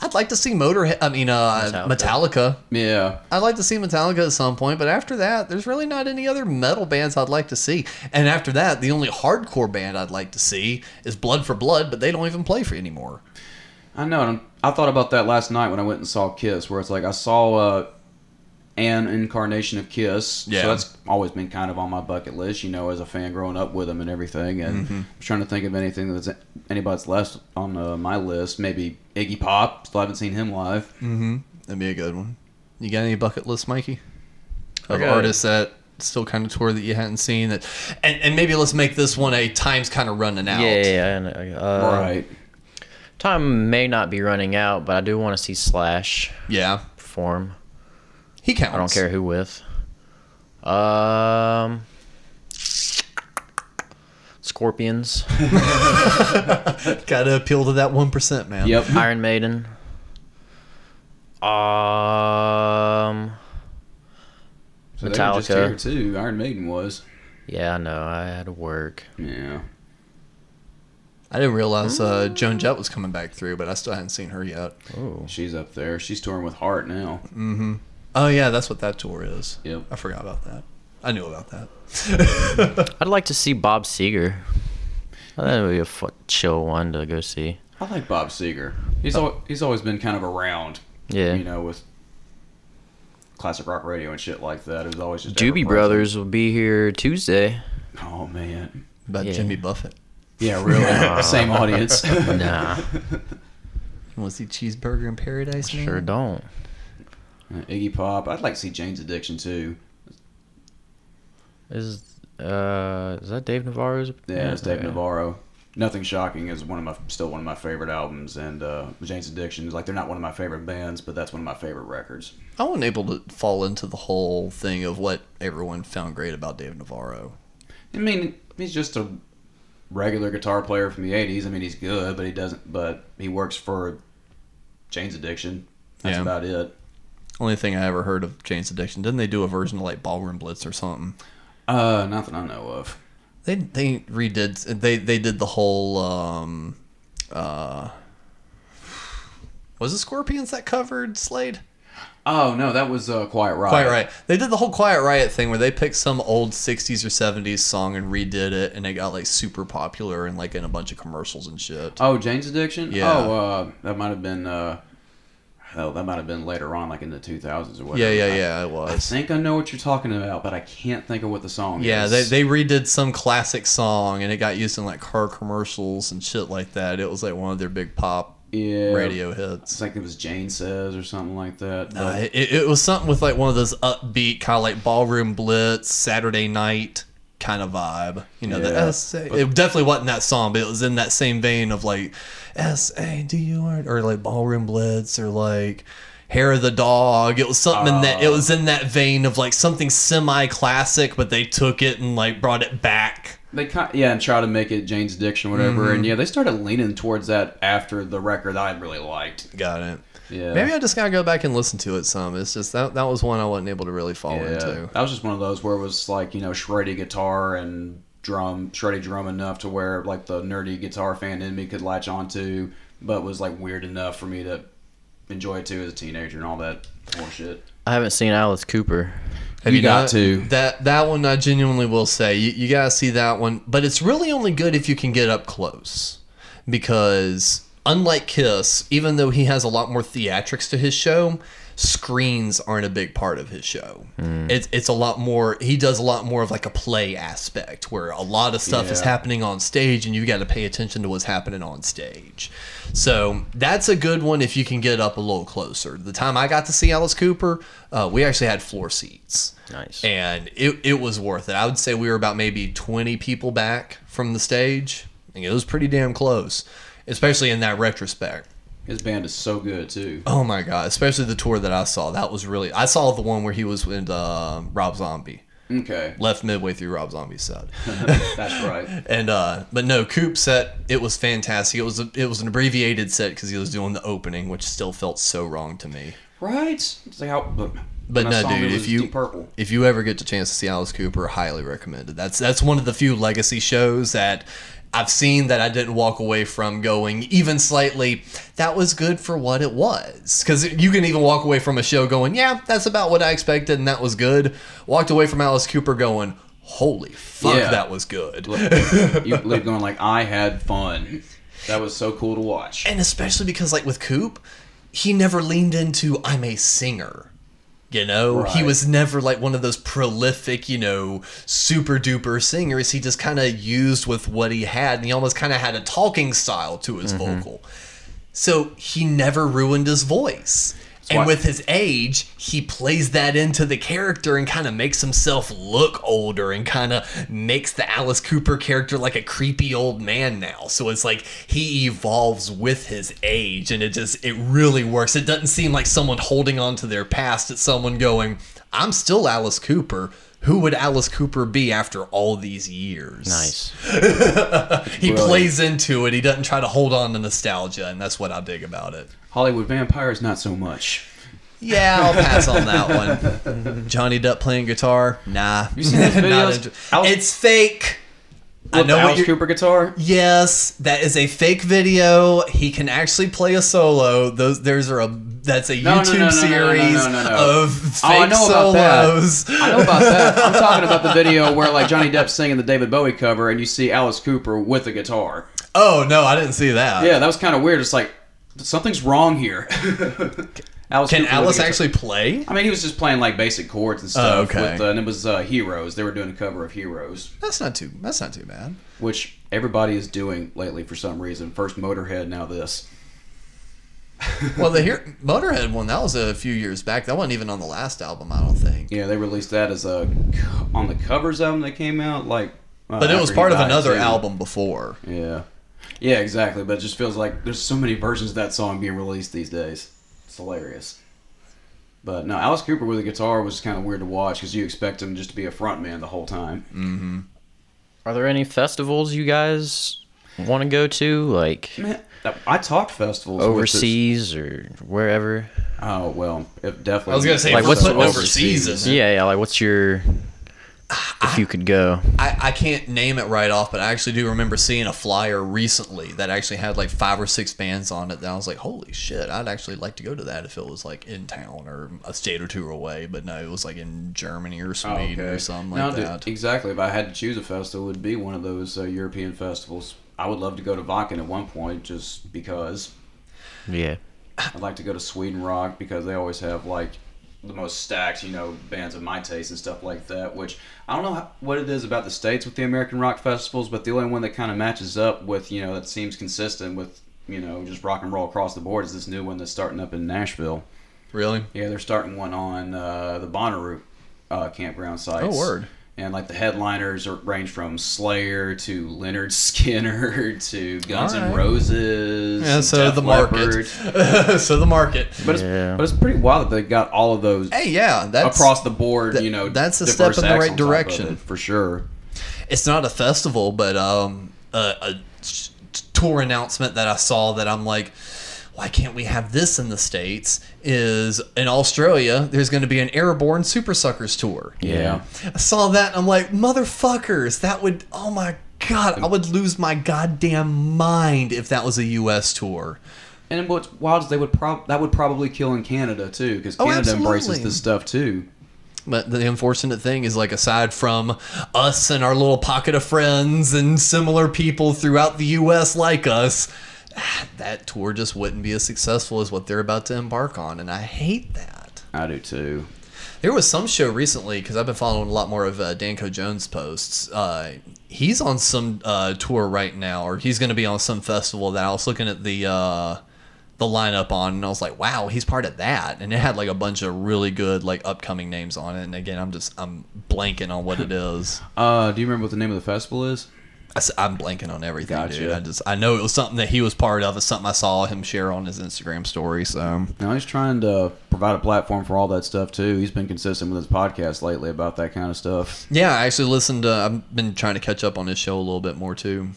I'd like to see Motorhead. I mean, uh, Metallica. Metallica. Yeah. I'd like to see Metallica at some point, but after that, there's really not any other metal bands I'd like to see. And after that, the only hardcore band I'd like to see is Blood for Blood, but they don't even play for anymore. I know. and I thought about that last night when I went and saw Kiss, where it's like I saw uh, an incarnation of Kiss. Yeah. So that's always been kind of on my bucket list, you know, as a fan growing up with them and everything. And Mhm. I'm trying to think of anything that's anybody's left on uh, my list. Maybe Iggy Pop. Still haven't seen him live. Mm-hmm. That'd be a good one. You got any bucket list, Mikey? Of I got- artists that still kind of tour that you hadn't seen that, and, and maybe let's make this one a time's kind of running out. Yeah, yeah, yeah, Uh, right. Time may not be running out, but I do want to see Slash Yeah, perform. He counts. I don't care who with. Um, Scorpions, Got to appeal to that one percent, man. Yep. Iron Maiden. Um, So they were just here Metallica. too. Iron Maiden was. Yeah, I know. I had to work. Yeah. I didn't realize uh, Joan Jett was coming back through, but I still hadn't seen her yet. Oh, She's up there. She's touring with Heart now. Mm-hmm. Oh yeah, that's what that tour is. Yep. I forgot about that. I knew about that. I'd like to see Bob Seger. That would be a fu- chill one to go see. I like Bob Seger. He's oh. al- he's always been kind of around. Yeah. You know, with classic rock radio and shit like that. It was always just Doobie ever-present. Brothers will be here Tuesday. Oh man. About Yeah. Jimmy Buffett. Yeah, really. Same audience. Nah, You want to see Cheeseburger in Paradise? Man? sure don't. Uh, Iggy Pop. I'd like to see Jane's Addiction too. Is uh is that Dave Navarro's? Yeah, it's Dave okay. Navarro. Nothing shocking is one of my still one of my favorite albums, and uh, Jane's Addiction is like they're not one of my favorite bands, but that's one of my favorite records. I wasn't able to fall into the whole thing of what everyone found great about Dave Navarro. I mean, he's just a regular guitar player from the '80s. I mean, he's good, but he doesn't. But he works for Jane's Addiction. That's Yeah. about it. Only thing I ever heard of Jane's Addiction. Didn't they do a version of like Ballroom Blitz or something? Uh, not that I know of. They they redid they they did the whole um uh was it Scorpions that covered Slade? Oh no, that was uh, Quiet Riot. Quiet Riot. They did the whole Quiet Riot thing where they picked some old 60s or 70s song and redid it, and it got like super popular and like in a bunch of commercials and shit. Oh, Jane's Addiction. Yeah. Oh, uh, that might have been. Uh, hell, that might have been later on, like in the 2000s or whatever. Yeah, yeah, I- yeah, it was. I think I know what you're talking about, but I can't think of what the song Yeah, is. Yeah, they, they redid some classic song and it got used in like car commercials and shit like that. It was like one of their big pop yeah, radio hits. It's like it was Jane Says or something like that. But- it, it was something with like one of those upbeat kind of like ballroom blitz Saturday night kind of vibe. You know, the Yeah, S A. It definitely wasn't that song, but it was in that same vein of like S A D U R or like ballroom blitz or like hair of the dog. It was something in that. It was in that vein of like something semi classic, but they took it and like brought it back. They kind yeah, and try to make it Jane's Addiction, or whatever. Mhm. And yeah, they started leaning towards that after the record I really liked. Got it. Yeah, Maybe I just gotta go back and listen to it some. It's just that that was one I wasn't able to really fall yeah. into. That was just one of those where it was like you know shreddy guitar and drum, shreddy drum enough to where like the nerdy guitar fan in me could latch onto, but was like weird enough for me to enjoy it too as a teenager and all that horseshit. I haven't seen Alice Cooper. Have You got not? to. That that one I genuinely will say you, you gotta see that one, but it's really only good if you can get up close, because unlike Kiss, even though he has a lot more theatrics to his show, screens aren't a big part of his show. It's it's a lot more. He does a lot more of like a play aspect where a lot of stuff is happening on stage, and you got to pay attention to what's happening on stage. So that's a good one if you can get up a little closer. The time I got to see Alice Cooper, uh, we actually had floor seats. Nice. And it, it was worth it. I would say we were about maybe 20 people back from the stage. And it was pretty damn close, especially in that retrospect. His band is so good too. Oh my God. Especially the tour that I saw. That was really. I saw the one where he was with uh, Rob Zombie. Okay, Left midway through Rob Zombie's set. that's right. And uh, but no, Coop set it was fantastic. It was a, it was an abbreviated set because he was doing the opening, which still felt so wrong to me. Right? It's like how. But, But no, dude, if you Purple. if you ever get the chance to see Alice Cooper, highly recommended. That's that's one of the few legacy shows that I've seen that I didn't walk away from going even slightly. That was good for what it was, because you can even walk away from a show going, yeah, that's about what I expected, and that was good. Walked away from Alice Cooper going, holy fuck, Yeah. that was good. you live going like I had fun. That was so cool to watch. and especially because like with Coop, he never leaned into I'm a singer. You know, he was never like one of those prolific, you know, super duper singers. He just kind of used with what he had, and he almost kind of had a talking style to his mm-hmm. vocal. So he never ruined his voice. And why- with his age, he plays that into the character and kind of makes himself look older and kind of makes the Alice Cooper character like a creepy old man now. So it's like he evolves with his age and it just, it really works. It doesn't seem like someone holding on to their past. It's someone going, I'm still Alice Cooper. Who would Alice Cooper be after all these years? Nice. He Brilliant. plays into it. He doesn't try to hold on to nostalgia, and that's what I dig about it. Hollywood vampires, not so much. Yeah, I'll pass on that one. Johnny Depp playing guitar? Nah. You seen those videos? into- Alice- it's fake. I With know the what Alice you're- Cooper guitar. Yes, that is a fake video. He can actually play a solo. Those there's are a that's a YouTube no, no, no, series of fake Oh, I know about that. solos. I know about that. I'm talking about the video where like Johnny Depp's singing the David Bowie cover, and you see Alice Cooper with a guitar. Oh no, I didn't see that. Yeah, that was kind of weird. It's like something's wrong here. Alice Can Cooper Alice actually play? I mean, he was just playing like basic chords and stuff. Oh, okay. With, uh, and it was uh, Heroes. They were doing a cover of Heroes, That's not too. That's not too bad. which everybody is doing lately for some reason. First Motorhead, now this. Well, the here Motorhead one that was a few years back. That wasn't even on the last album, I don't think. Yeah, they released that as a on the covers album that came out. Like, uh, But it was part of another too. album before. Yeah, yeah, exactly. But it just feels like there's so many versions of that song being released these days. It's hilarious. But no, Alice Cooper with a guitar was kind of weird to watch because you expect him just to be a front man the whole time. Mm-hmm. Are there any festivals you guys want to go to, like Man, I talked festivals overseas or wherever? Oh well, it definitely. I was gonna say Like for what's putting what's- overseas in it. Yeah, yeah. Like what's your if you could go. I, I can't name it right off, but I actually do remember seeing a flyer recently that actually had like five or six bands on it. That I was like, holy shit, I'd actually like to go to that if it was like in town or a state or two away. But no, it was like in Germany or Sweden or something like Oh, No, that. exactly. If I had to choose a festival, it would be one of those uh, European festivals. I would love to go to Wacken at one point, just because. Yeah. I'd like to go to Sweden Rock because they always have like the most stacked, you know, bands of my taste and stuff like that. Which I don't know how, what it is about the states with the American rock festivals, but the only one that kind of matches up with, you know, that seems consistent with, you know, just rock and roll across the board is this new one that's starting up in Nashville. Really? Yeah, they're starting one on uh, the Bonnaroo uh, campground site. Oh, word. And like the headliners are, range from Slayer to Leonard Skinner to Guns N' Roses. Yeah, so Def the market. So the market. But it's, but it's pretty wild that they got all of those. Hey, yeah, that's- across the board. that- you know, that's a step in the right on top of direction. it, for sure. it's not a festival, but um, a, a t- tour announcement that I saw that I'm like, why can't we have this in the states? Is in Australia there's going to be an Airborne Supersuckers tour. Yeah. I saw that and I'm like, motherfuckers, that would oh my god, I would lose my goddamn mind if that was a U.S. tour. And what's wild is they would prob that would probably kill in Canada too, because Oh, Canada embraces this stuff too. But the unfortunate thing is, like, aside from us and our little pocket of friends and similar people throughout the U.S. like us, that tour just wouldn't be as successful as what they're about to embark on, and I hate that. I do too. There was some show recently because I've been following a lot more of uh, Danko Jones posts. Uh, he's on some uh, tour right now, or he's going to be on some festival that I was looking at the uh, the lineup on, and I was like, wow, he's part of that, and it had like a bunch of really good like upcoming names on it. And again, I'm just I'm blanking on what it is. Uh, do you remember what the name of the festival is? I, am blanking on everything, Gotcha. dude. I just I know it was something that he was part of. It's something I saw him share on his Instagram story. So now he's trying to provide a platform for all that stuff too. He's been consistent with his podcast lately about that kind of stuff. Yeah, I actually listened. To, I've been trying to catch up on his show a little bit more too.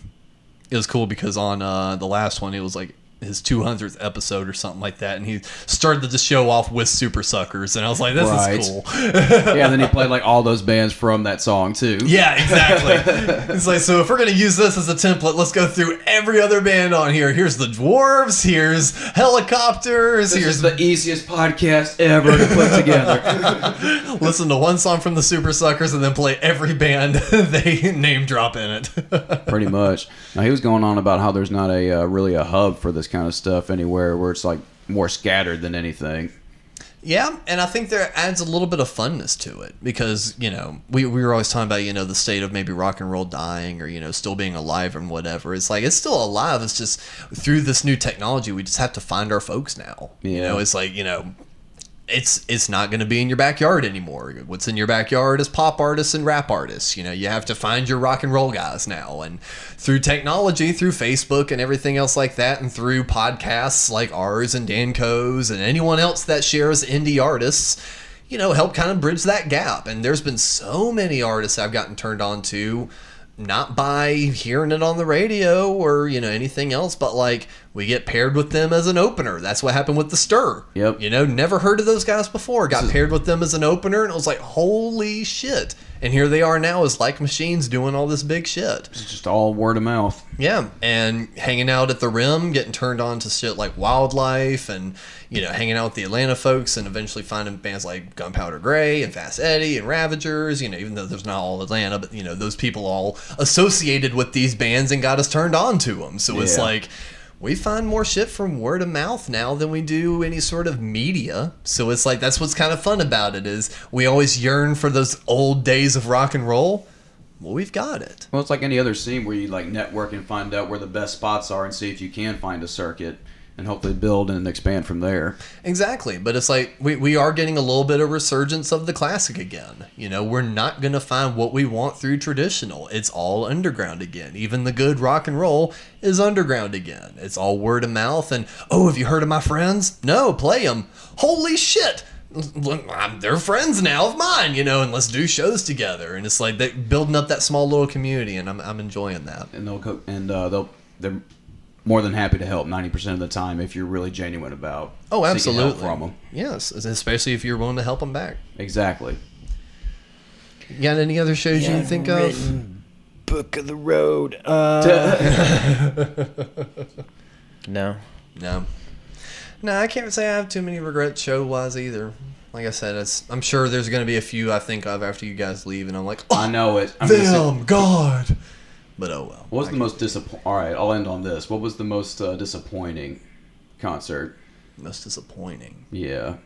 It was cool because on uh, the last one, it was like his 200th episode or something like that, and he started the show off with Supersuckers, and I was like, "This Right. is cool." yeah, and then he played like all those bands from that song too. Yeah, exactly. it's like so if we're gonna use this as a template, let's go through every other band on here. Here's the Dwarves. Here's Helicopters. This here's is the easiest podcast ever to put together. listen to one song from the Supersuckers and then play every band they name drop in it. Pretty much. Now he was going on about how there's not a uh, really a hub for this kind of stuff anywhere, where it's like more scattered than anything. Yeah, and I think there adds a little bit of funness to it because you know we, we were always talking about you know the state of maybe rock and roll dying or you know still being alive and whatever. It's like it's still alive. It's just through this new technology we just have to find our folks now. You know, it's like you know. It's it's not going to be in your backyard anymore. What's in your backyard is pop artists and rap artists. You know, you have to find your rock and roll guys now. And through technology, through Facebook and everything else like that, and through podcasts like ours and Dan Danco's and anyone else that shares indie artists, you know, help kind of bridge that gap. And there's been so many artists I've gotten turned on to, not by hearing it on the radio or, you know, anything else, but like we get paired with them as an opener. That's what happened with the Stir. Yep. You know, never heard of those guys before. Got paired with them as an opener, and it was like, holy shit. And here they are now as like machines doing all this big shit. It's just all word of mouth. Yeah, and hanging out at the rim, getting turned on to shit like wildlife, and you know, hanging out with the Atlanta folks, and eventually finding bands like Gunpowder Gray and Fast Eddie and Ravagers. You know, even though there's not all Atlanta, but you know, those people all associated with these bands and got us turned on to them. So it's Yeah. like we find more shit from word of mouth now than we do any sort of media. So it's like that's what's kind of fun about it is we always yearn for those old days of rock and roll. Well, we've got it. Well, it's like any other scene where you like network and find out where the best spots are and see if you can find a circuit and hopefully build and expand from there. Exactly, but it's like we, we are getting a little bit of resurgence of the classic again. You know, we're not going to find what we want through traditional. It's all underground again. Even the good rock and roll is underground again. It's all word of mouth and, oh, have you heard of my friends? No, play them. Holy shit! I'm- They're friends now of mine, you know, and let's do shows together. And it's like that building up that small little community, and I'm, I'm enjoying that. And they'll co- and uh, they'll they're more than happy to help ninety percent of the time if you're really genuine about Oh, seeking help absolutely. from them. Yes, especially if you're willing to help them back. Exactly. You got any other shows you can think of? Book of the Road. Uh, no. No. No, I can't say I have too many regrets show wise either. Like I said, it's, I'm sure there's going to be a few I think of after you guys leave, and I'm like, oh, I know it. I'm gonna them, God. But oh well. What was the most disappointing? All right, I'll end on this. What was the most uh, disappointing concert? Most disappointing. Yeah.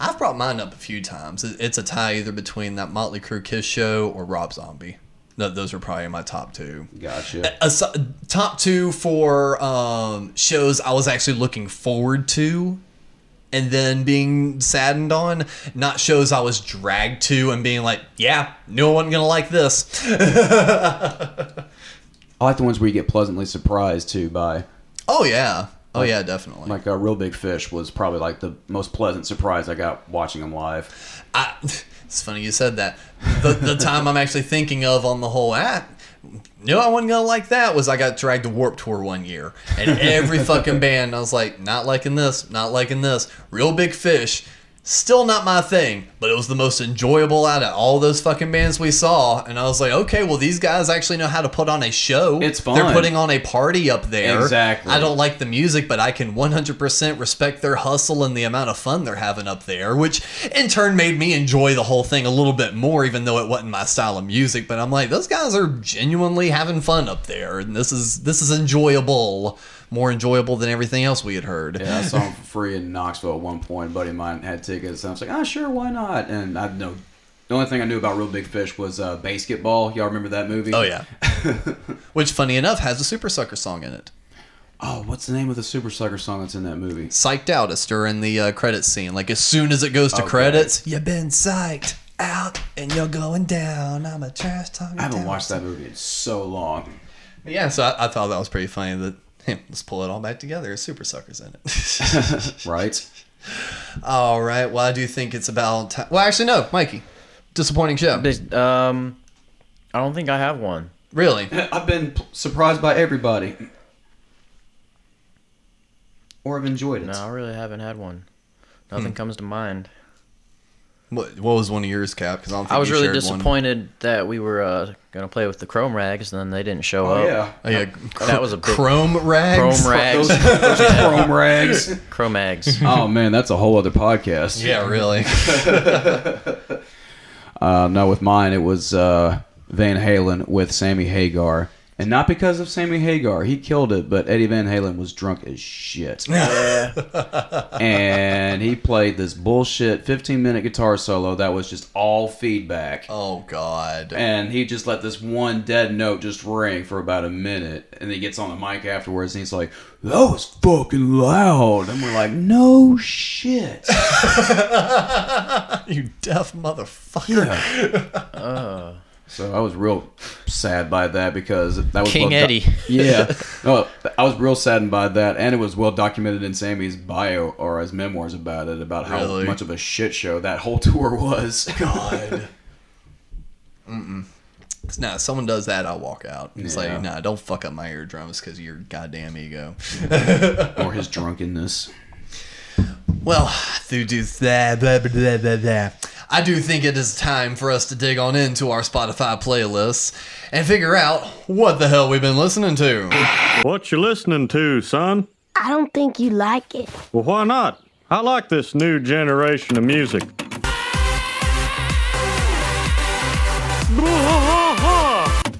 I've brought mine up a few times. It's a tie either between that Motley Crue Kiss show or Rob Zombie. No, those are probably my top two. Gotcha. As- top two for um, shows I was actually looking forward to and then being saddened on, not shows I was dragged to and being like, yeah, no one gonna like this. I like the ones where you get pleasantly surprised too by. oh yeah, oh yeah, definitely. Like a Reel Big Fish was probably like the most pleasant surprise I got watching them live. I, it's funny you said that. The, the time I'm actually thinking of on the whole app, no, I wasn't gonna like that. Was I got dragged to Warp Tour one year, and every fucking band, I was like, not liking this, not liking this. Reel Big Fish, still not my thing, but it was the most enjoyable out of all those fucking bands we saw. And I was like, okay, well these guys actually know how to put on a show. It's fun. They're putting on a party up there. Exactly. I don't like the music, but I can 100% respect their hustle and the amount of fun they're having up there, which in turn made me enjoy the whole thing a little bit more, even though it wasn't my style of music. But I'm like, those guys are genuinely having fun up there, and this is this is enjoyable, more enjoyable than everything else we had heard. Yeah, I saw them for free in Knoxville at one point. A buddy of mine had tickets, and I was like, ah, sure, why not? And I know the only thing I knew about Reel Big Fish was uh, BASEketball. Y'all remember that movie? Oh yeah, which funny enough has a Supersucker song in it. Oh, what's the name of the Supersucker song that's in that movie? Psyched out is during the uh, credits scene. Like as soon as it goes to Okay. credits, you've been psyched out and you're going down. I'm a trash talking. I haven't watched that movie in so long. Yeah, so I, I thought that was pretty funny that hey, let's pull it all back together. Supersuckers in it. right? all right. Well, I do think it's about time. Well, actually, no, Mikey. Disappointing show. Um, I don't think I have one. Really? I've been p- surprised by everybody. Or I've enjoyed it. No, I really haven't had one. Nothing comes to mind. What, what was one of yours, Cap? Because I I was really shared one. disappointed that we were uh, gonna play with the Chrome Rags, and then they didn't show Oh, up. yeah. Oh, yeah. that was a big Chrome rags. Chrome Rags. Those, those chrome rags. Chrome Rags. Oh man, that's a whole other podcast. Yeah, really. Uh, no, with mine it was uh, Van Halen with Sammy Hagar, and not because of Sammy Hagar, he killed it, but Eddie Van Halen was drunk as shit. and he played this bullshit 15 minute guitar solo that was just all feedback. oh God. And he just let this one dead note just ring for about a minute, and he gets on the mic afterwards, and he's like, "That was fucking loud." And we're like, "No shit." you deaf motherfucker. So I was real sad by that because that was King well Eddie. yeah, no, I was real saddened by that, and it was well documented in Sammy's bio or his memoirs about it, about how Really? much of a shit show that whole tour was. God. Nah, if someone does that, I'll walk out. It's Yeah. like, nah, don't fuck up my eardrums because of your goddamn ego. or his drunkenness. Well, through do that, blah, blah, blah, blah, blah. I do think it is time for us to dig on into our Spotify playlists and figure out what the hell we've been listening to. What you listening to, son? I don't think you like it. Well, why not? I like this new generation of music.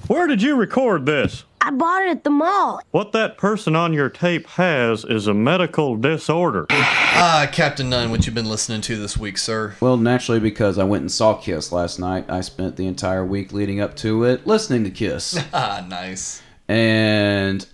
Where did you record this? I bought it at the mall. What that person on your tape has is a medical disorder. Ah, Captain Nunn, what you been listening to this week, sir? Well, naturally, because I went and saw Kiss last night, I spent the entire week leading up to it listening to Kiss. Ah, nice. and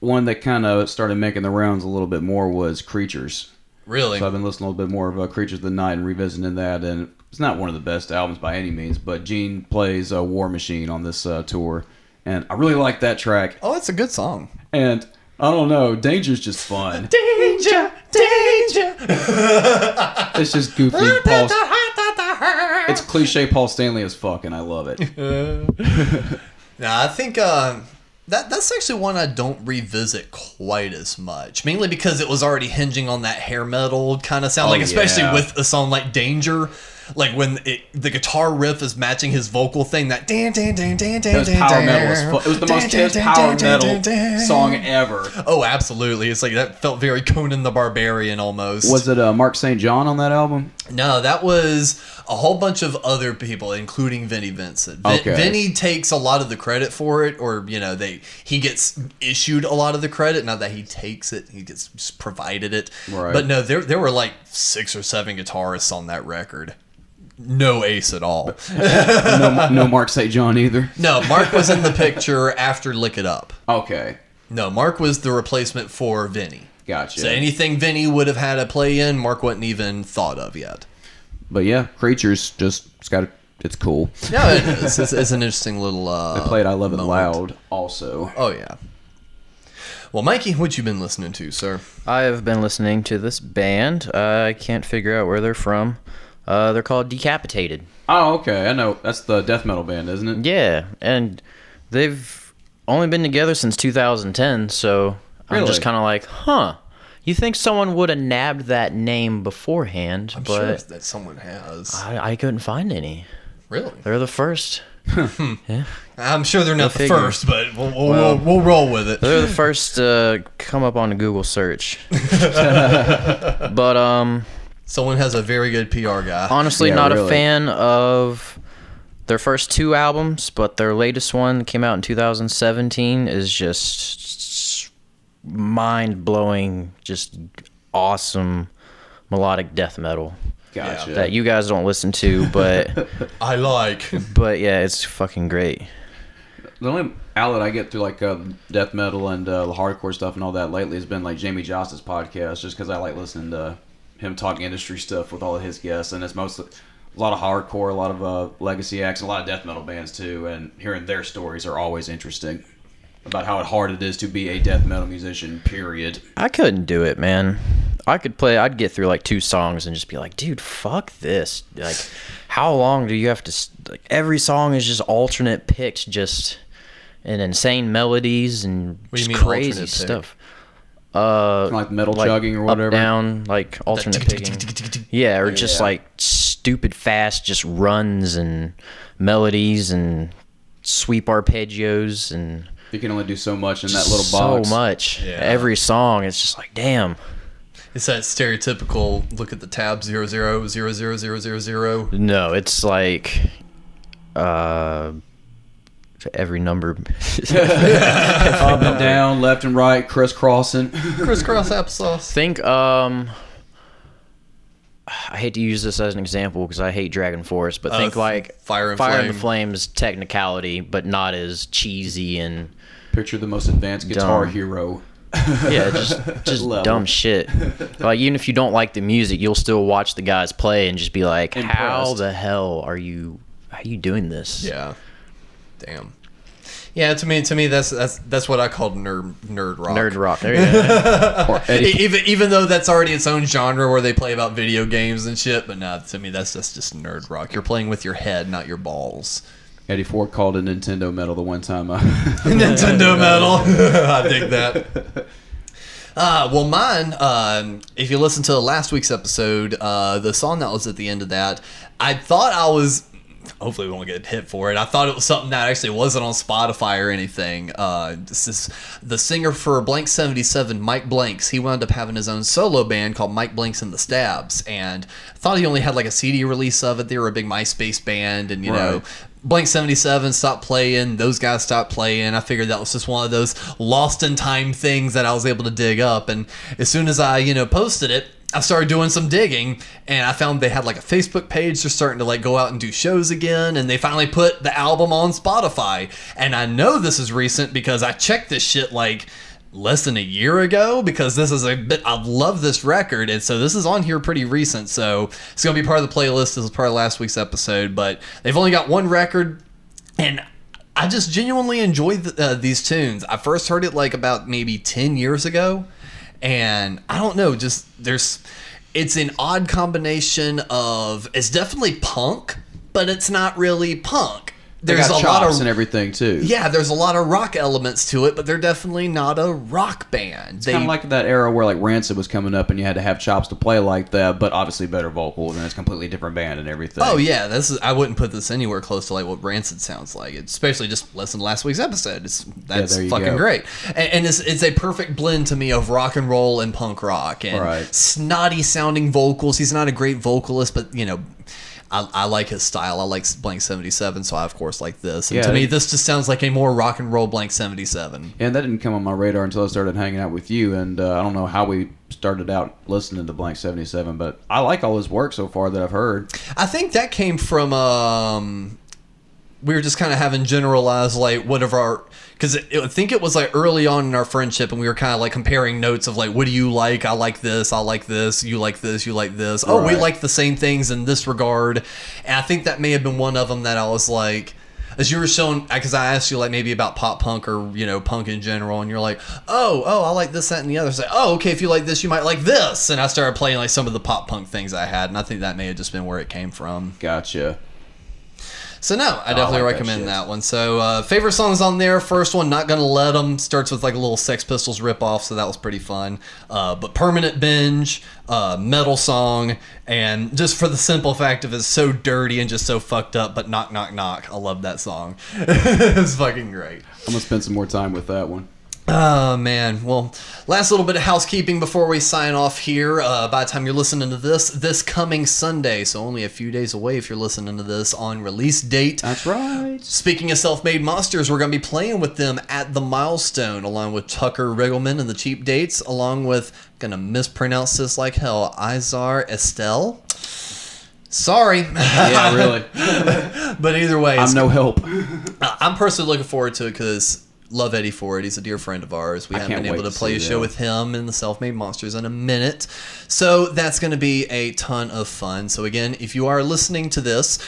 one that kind of started making the rounds a little bit more was Creatures. Really? So I've been listening a little bit more of uh, Creatures of the Night and revisiting that, and it's not one of the best albums by any means, but Gene plays uh, War Machine on this uh, tour, and I really like that track. Oh, it's a good song. And I don't know, Danger's just fun. Danger, danger. It's just goofy. Paul, it's cliche Paul Stanley as fuck, and I love it. Now, I think uh, that that's actually one I don't revisit quite as much, mainly because it was already hinging on that hair metal kind of sound, Oh, like especially yeah. with a song like Danger. Like when it, the guitar riff is matching his vocal thing, that dan dan dan dan dan was dan, power dan, metal as. It was the most dan, dan, power dan, dan, metal dan, dan. song ever. Oh, absolutely! It's like that felt very Conan the Barbarian almost. Was it uh, Mark St. John on that album? No, that was a whole bunch of other people, including Vinnie Vincent. Vin- Okay. Vinny takes a lot of the credit for it, or you know, they he gets issued a lot of the credit. Not that he takes it; he gets provided it. Right. But no, there there were like six or seven guitarists on that record. No Ace at all. no, no Mark St. John either. No, Mark was in the picture after Lick It Up. Okay. No, Mark was the replacement for Vinny. Gotcha. So anything Vinny would have had a play in, Mark wasn't even thought of yet. But yeah, Creatures just it's got it's cool. No, it is. It's, it's an interesting little. Uh, They played I Love It moment. Loud also. Oh yeah. Well, Mikey, what you been listening to, sir? I have been listening to this band. Uh, I can't figure out where they're from. Uh, they're called Decapitated. Oh, okay. I know. That's the death metal band, isn't it? Yeah, and they've only been together since 2010, so I'm just kind of like, huh. You think someone would have nabbed that name beforehand, I'm sure but that someone has. I, I couldn't find any. Really? They're the first. yeah. I'm sure they're not Go the figure. first, but we'll, we'll, Well, we'll, we'll roll with it. They're the first to come up on a Google search. but um Someone has a very good PR guy. honestly Yeah, not a fan of their first two albums, but their latest one that came out in 2017 is just mind blowing, just awesome melodic death metal Gotcha. that you guys don't listen to, but I like. but yeah, it's fucking great. The only outlet I get through like uh, death metal and uh, the hardcore stuff and all that lately has been like Jamey Jasta's podcast, just because I like listening to him talk industry stuff with all of his guests, and it's mostly a lot of hardcore, a lot of uh, legacy acts, a lot of death metal bands too. And hearing their stories are always interesting about how hard it is to be a death metal musician. Period. I couldn't do it, man. I could play. I'd get through like two songs and just be like, "Dude, fuck this!" Like, how long do you have to? Like, every song is just alternate picks, just and insane melodies and What do you just mean crazy stuff. Uh, Like metal chugging or up, whatever? down, like alternate picking. Yeah, or just like stupid fast, just runs and melodies and sweep arpeggios and You can only do so much in that little box. so much. Yeah. Every song, it's just like, damn. It's that stereotypical look at the tab zero zero zero zero zero zero zero. No, it's like uh every number Up and down, left and right, crisscrossing. Crisscross applesauce. think um I hate to use this as an example because I hate Dragon Force, but Uh, think like Fire and Fire Flame. and the Flames technicality, but not as cheesy and Picture the most advanced guitar Dumb. hero. yeah, just just Level. dumb shit. Like even if you don't like the music, you'll still watch the guys play and just be like, "How the hell are you? How are you doing this?" Yeah. Damn. Yeah, to me, to me, that's that's that's what I called nerd nerd rock. Nerd rock. There you go. Or Eddie, Even even though that's already its own genre where they play about video games and shit, but nah, to me that's that's just nerd rock. You're playing with your head, not your balls. Eddie Ford called it Nintendo metal the one time. I, Nintendo metal. I dig that. Uh, well, mine, um, if you listen to last week's episode, uh, the song that was at the end of that, I thought I was. Hopefully, we won't get hit for it. I thought it was something that actually wasn't on Spotify or anything. Uh, this is the singer for Blank 77, Mike Blanks. He wound up having his own solo band called Mike Blanks and the Stabs. And I thought he only had like a CD release of it. They were a big MySpace band. And, you know, Right. Blank 77 stopped playing, those guys stopped playing. I figured that was just one of those lost in time things that I was able to dig up. And as soon as I, you know, posted it, I started doing some digging and I found they had like a Facebook page. They're starting to like go out and do shows again. And they finally put the album on Spotify. And I know this is recent because I checked this shit like less than a year ago because this is a bit I love this record and so this is on here pretty recent so it's gonna be part of the playlist. This is part of last week's episode but they've only got one record and I just genuinely enjoy the, uh, these tunes. I first heard it like about maybe 10 years ago and I don't know just there's it's an odd combination of it's definitely punk but it's not really punk there's a lot of and everything too. yeah, there's a lot of rock elements to it, but they're definitely not a rock band. It's They, kind of like that era where like Rancid was coming up and you had to have chops to play like that, but obviously better vocals and it's a completely different band and everything. oh yeah, this is, I wouldn't put this anywhere close to like what Rancid sounds like. It's especially just listen to last week's episode. It's that's you fucking go. great, and, and it's it's a perfect blend to me of rock and roll and punk rock and Right. snotty sounding vocals. He's not a great vocalist, but you know. I, I like his style. I like Blank 77, so I, of course, like this. And Yeah, to me, this just sounds like a more rock and roll Blank 77. And that didn't come on my radar until I started hanging out with you, and uh, I don't know how we started out listening to Blank Seventy Seven, but I like all his work so far that I've heard. I think that came from um, we were just kind of having generalized like whatever our because I think it was like early on in our friendship and we were kind of like comparing notes of like what do you like? I like this. I like this. You like this. You like this. Oh, we like the same things in this regard. And I think that may have been one of them that I was like. As you were showing, because I asked you like maybe about pop punk or you know punk in general, and you're like, oh, oh, I like this, that, and the other. So, oh, okay, if you like this, you might like this. And I started playing like some of the pop punk things I had, and I think that may have just been where it came from. Gotcha. So no, I definitely like recommend shit. that, one. So uh, favorite songs on there. First one, not gonna let them. Starts with like a little Sex Pistols rip off, so that was pretty fun. Uh, but permanent binge, uh, metal song, and just for the simple fact of it's so dirty and just so fucked up. But knock knock knock, I love that song. it's fucking great. I'm gonna spend some more time with that one. Oh man. Well, last little bit of housekeeping before we sign off here. Uh, by the time you're listening to this, this coming Sunday, so only a few days away if you're listening to this on release date. That's right. Speaking of self-made monsters, we're going to be playing with them at the Milestone, along with Tucker Riggleman and the Cheap Dates, along with gonna mispronounce this like hell, Izar Estelle. Sorry. Yeah, really. but either way, I'm no help. I'm personally looking forward to it because love Eddie Ford. He's a dear friend of ours. We I haven't been able to to play a show that. with him and the Self Made Monsters in a minute. So that's going to be a ton of fun. So again, if you are listening to this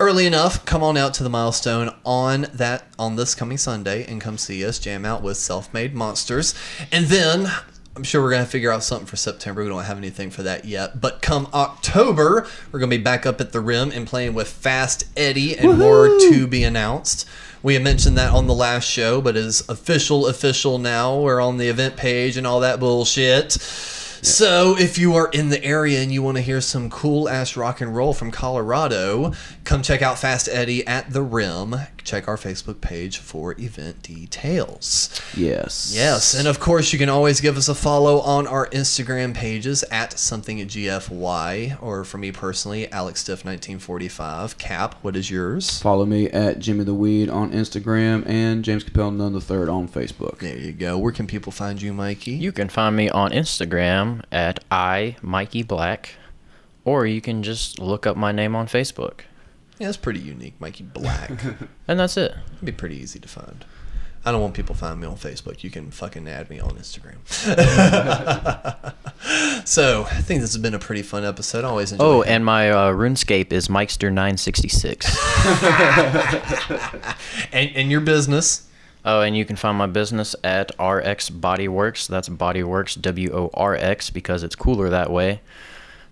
early enough, come on out to the milestone on that on this coming Sunday and come see us jam out with Self Made Monsters. And then I'm sure we're gonna figure out something for September. We don't have anything for that yet. But come October, we're gonna be back up at the rim and playing with Fast Eddie and more to be announced. We had mentioned that on the last show, but is official official now. We're on the event page and all that bullshit. So, if you are in the area and you want to hear some cool ass rock and roll from Colorado, come check out Fast Eddie at the Rim. Check our Facebook page for event details. Yes. Yes, and of course you can always give us a follow on our Instagram pages at something GFY, or for me personally, Alex Stiff 1945. Cap, what is yours? Follow me at Jimmy the Weed on Instagram and James Capel Nunn the Third on Facebook. There you go. Where can people find you, Mikey? You can find me on Instagram at I Mikey Black, or you can just look up my name on Facebook, Yeah, it's pretty unique, Mikey Black. and that's it. It'd be pretty easy to find. I don't want people to find me on Facebook. You can fucking add me on Instagram. so I think this has been a pretty fun episode. I always enjoy. Oh, and my uh, RuneScape is Mikester966. and and your business. Oh, and you can find my business at RX Bodyworx. That's Bodyworx, W O R X, because it's cooler that way.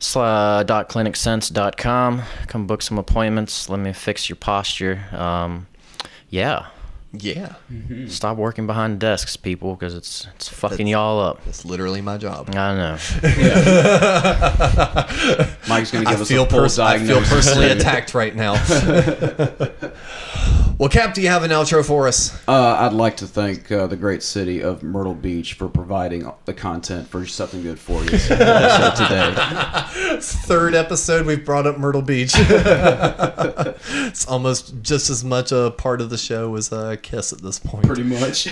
Sla, clinicsense.com. Come book some appointments. Let me fix your posture. Um, yeah. Yeah. Stop working behind desks, people, because it's it's fucking y'all up. That's literally my job. I know. Mike's gonna I give us feel a full pers- I feel personally attacked right now. well, Cap, do you have an outro for us? Uh, I'd like to thank uh, the great city of Myrtle Beach for providing the content for something good for you today. Third episode, we've brought up Myrtle Beach. it's almost just as much a part of the show as a kiss at this point. Pretty much.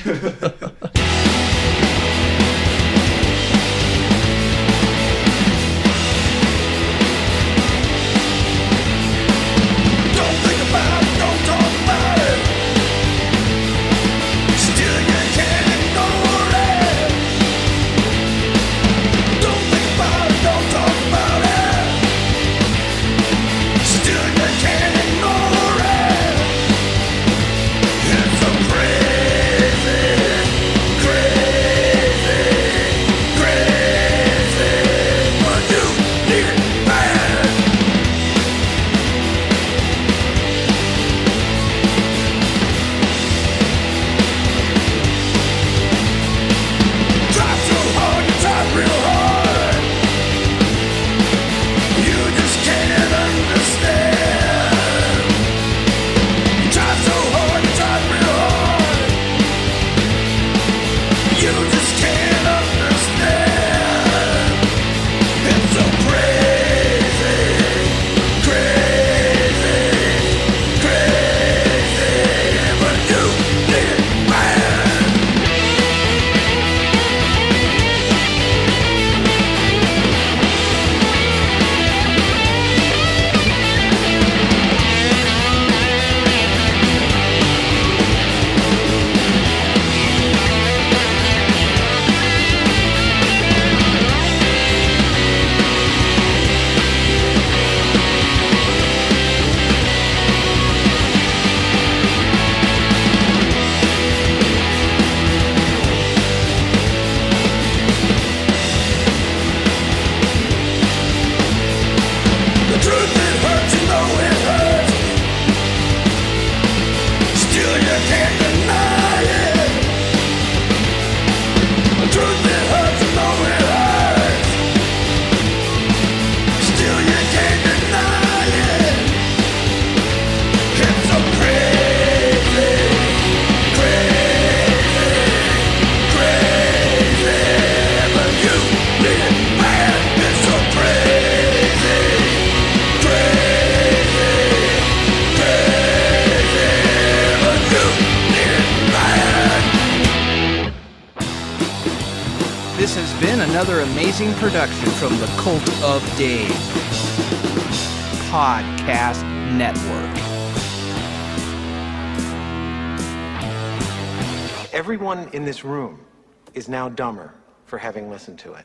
Is now dumber for having listened to it.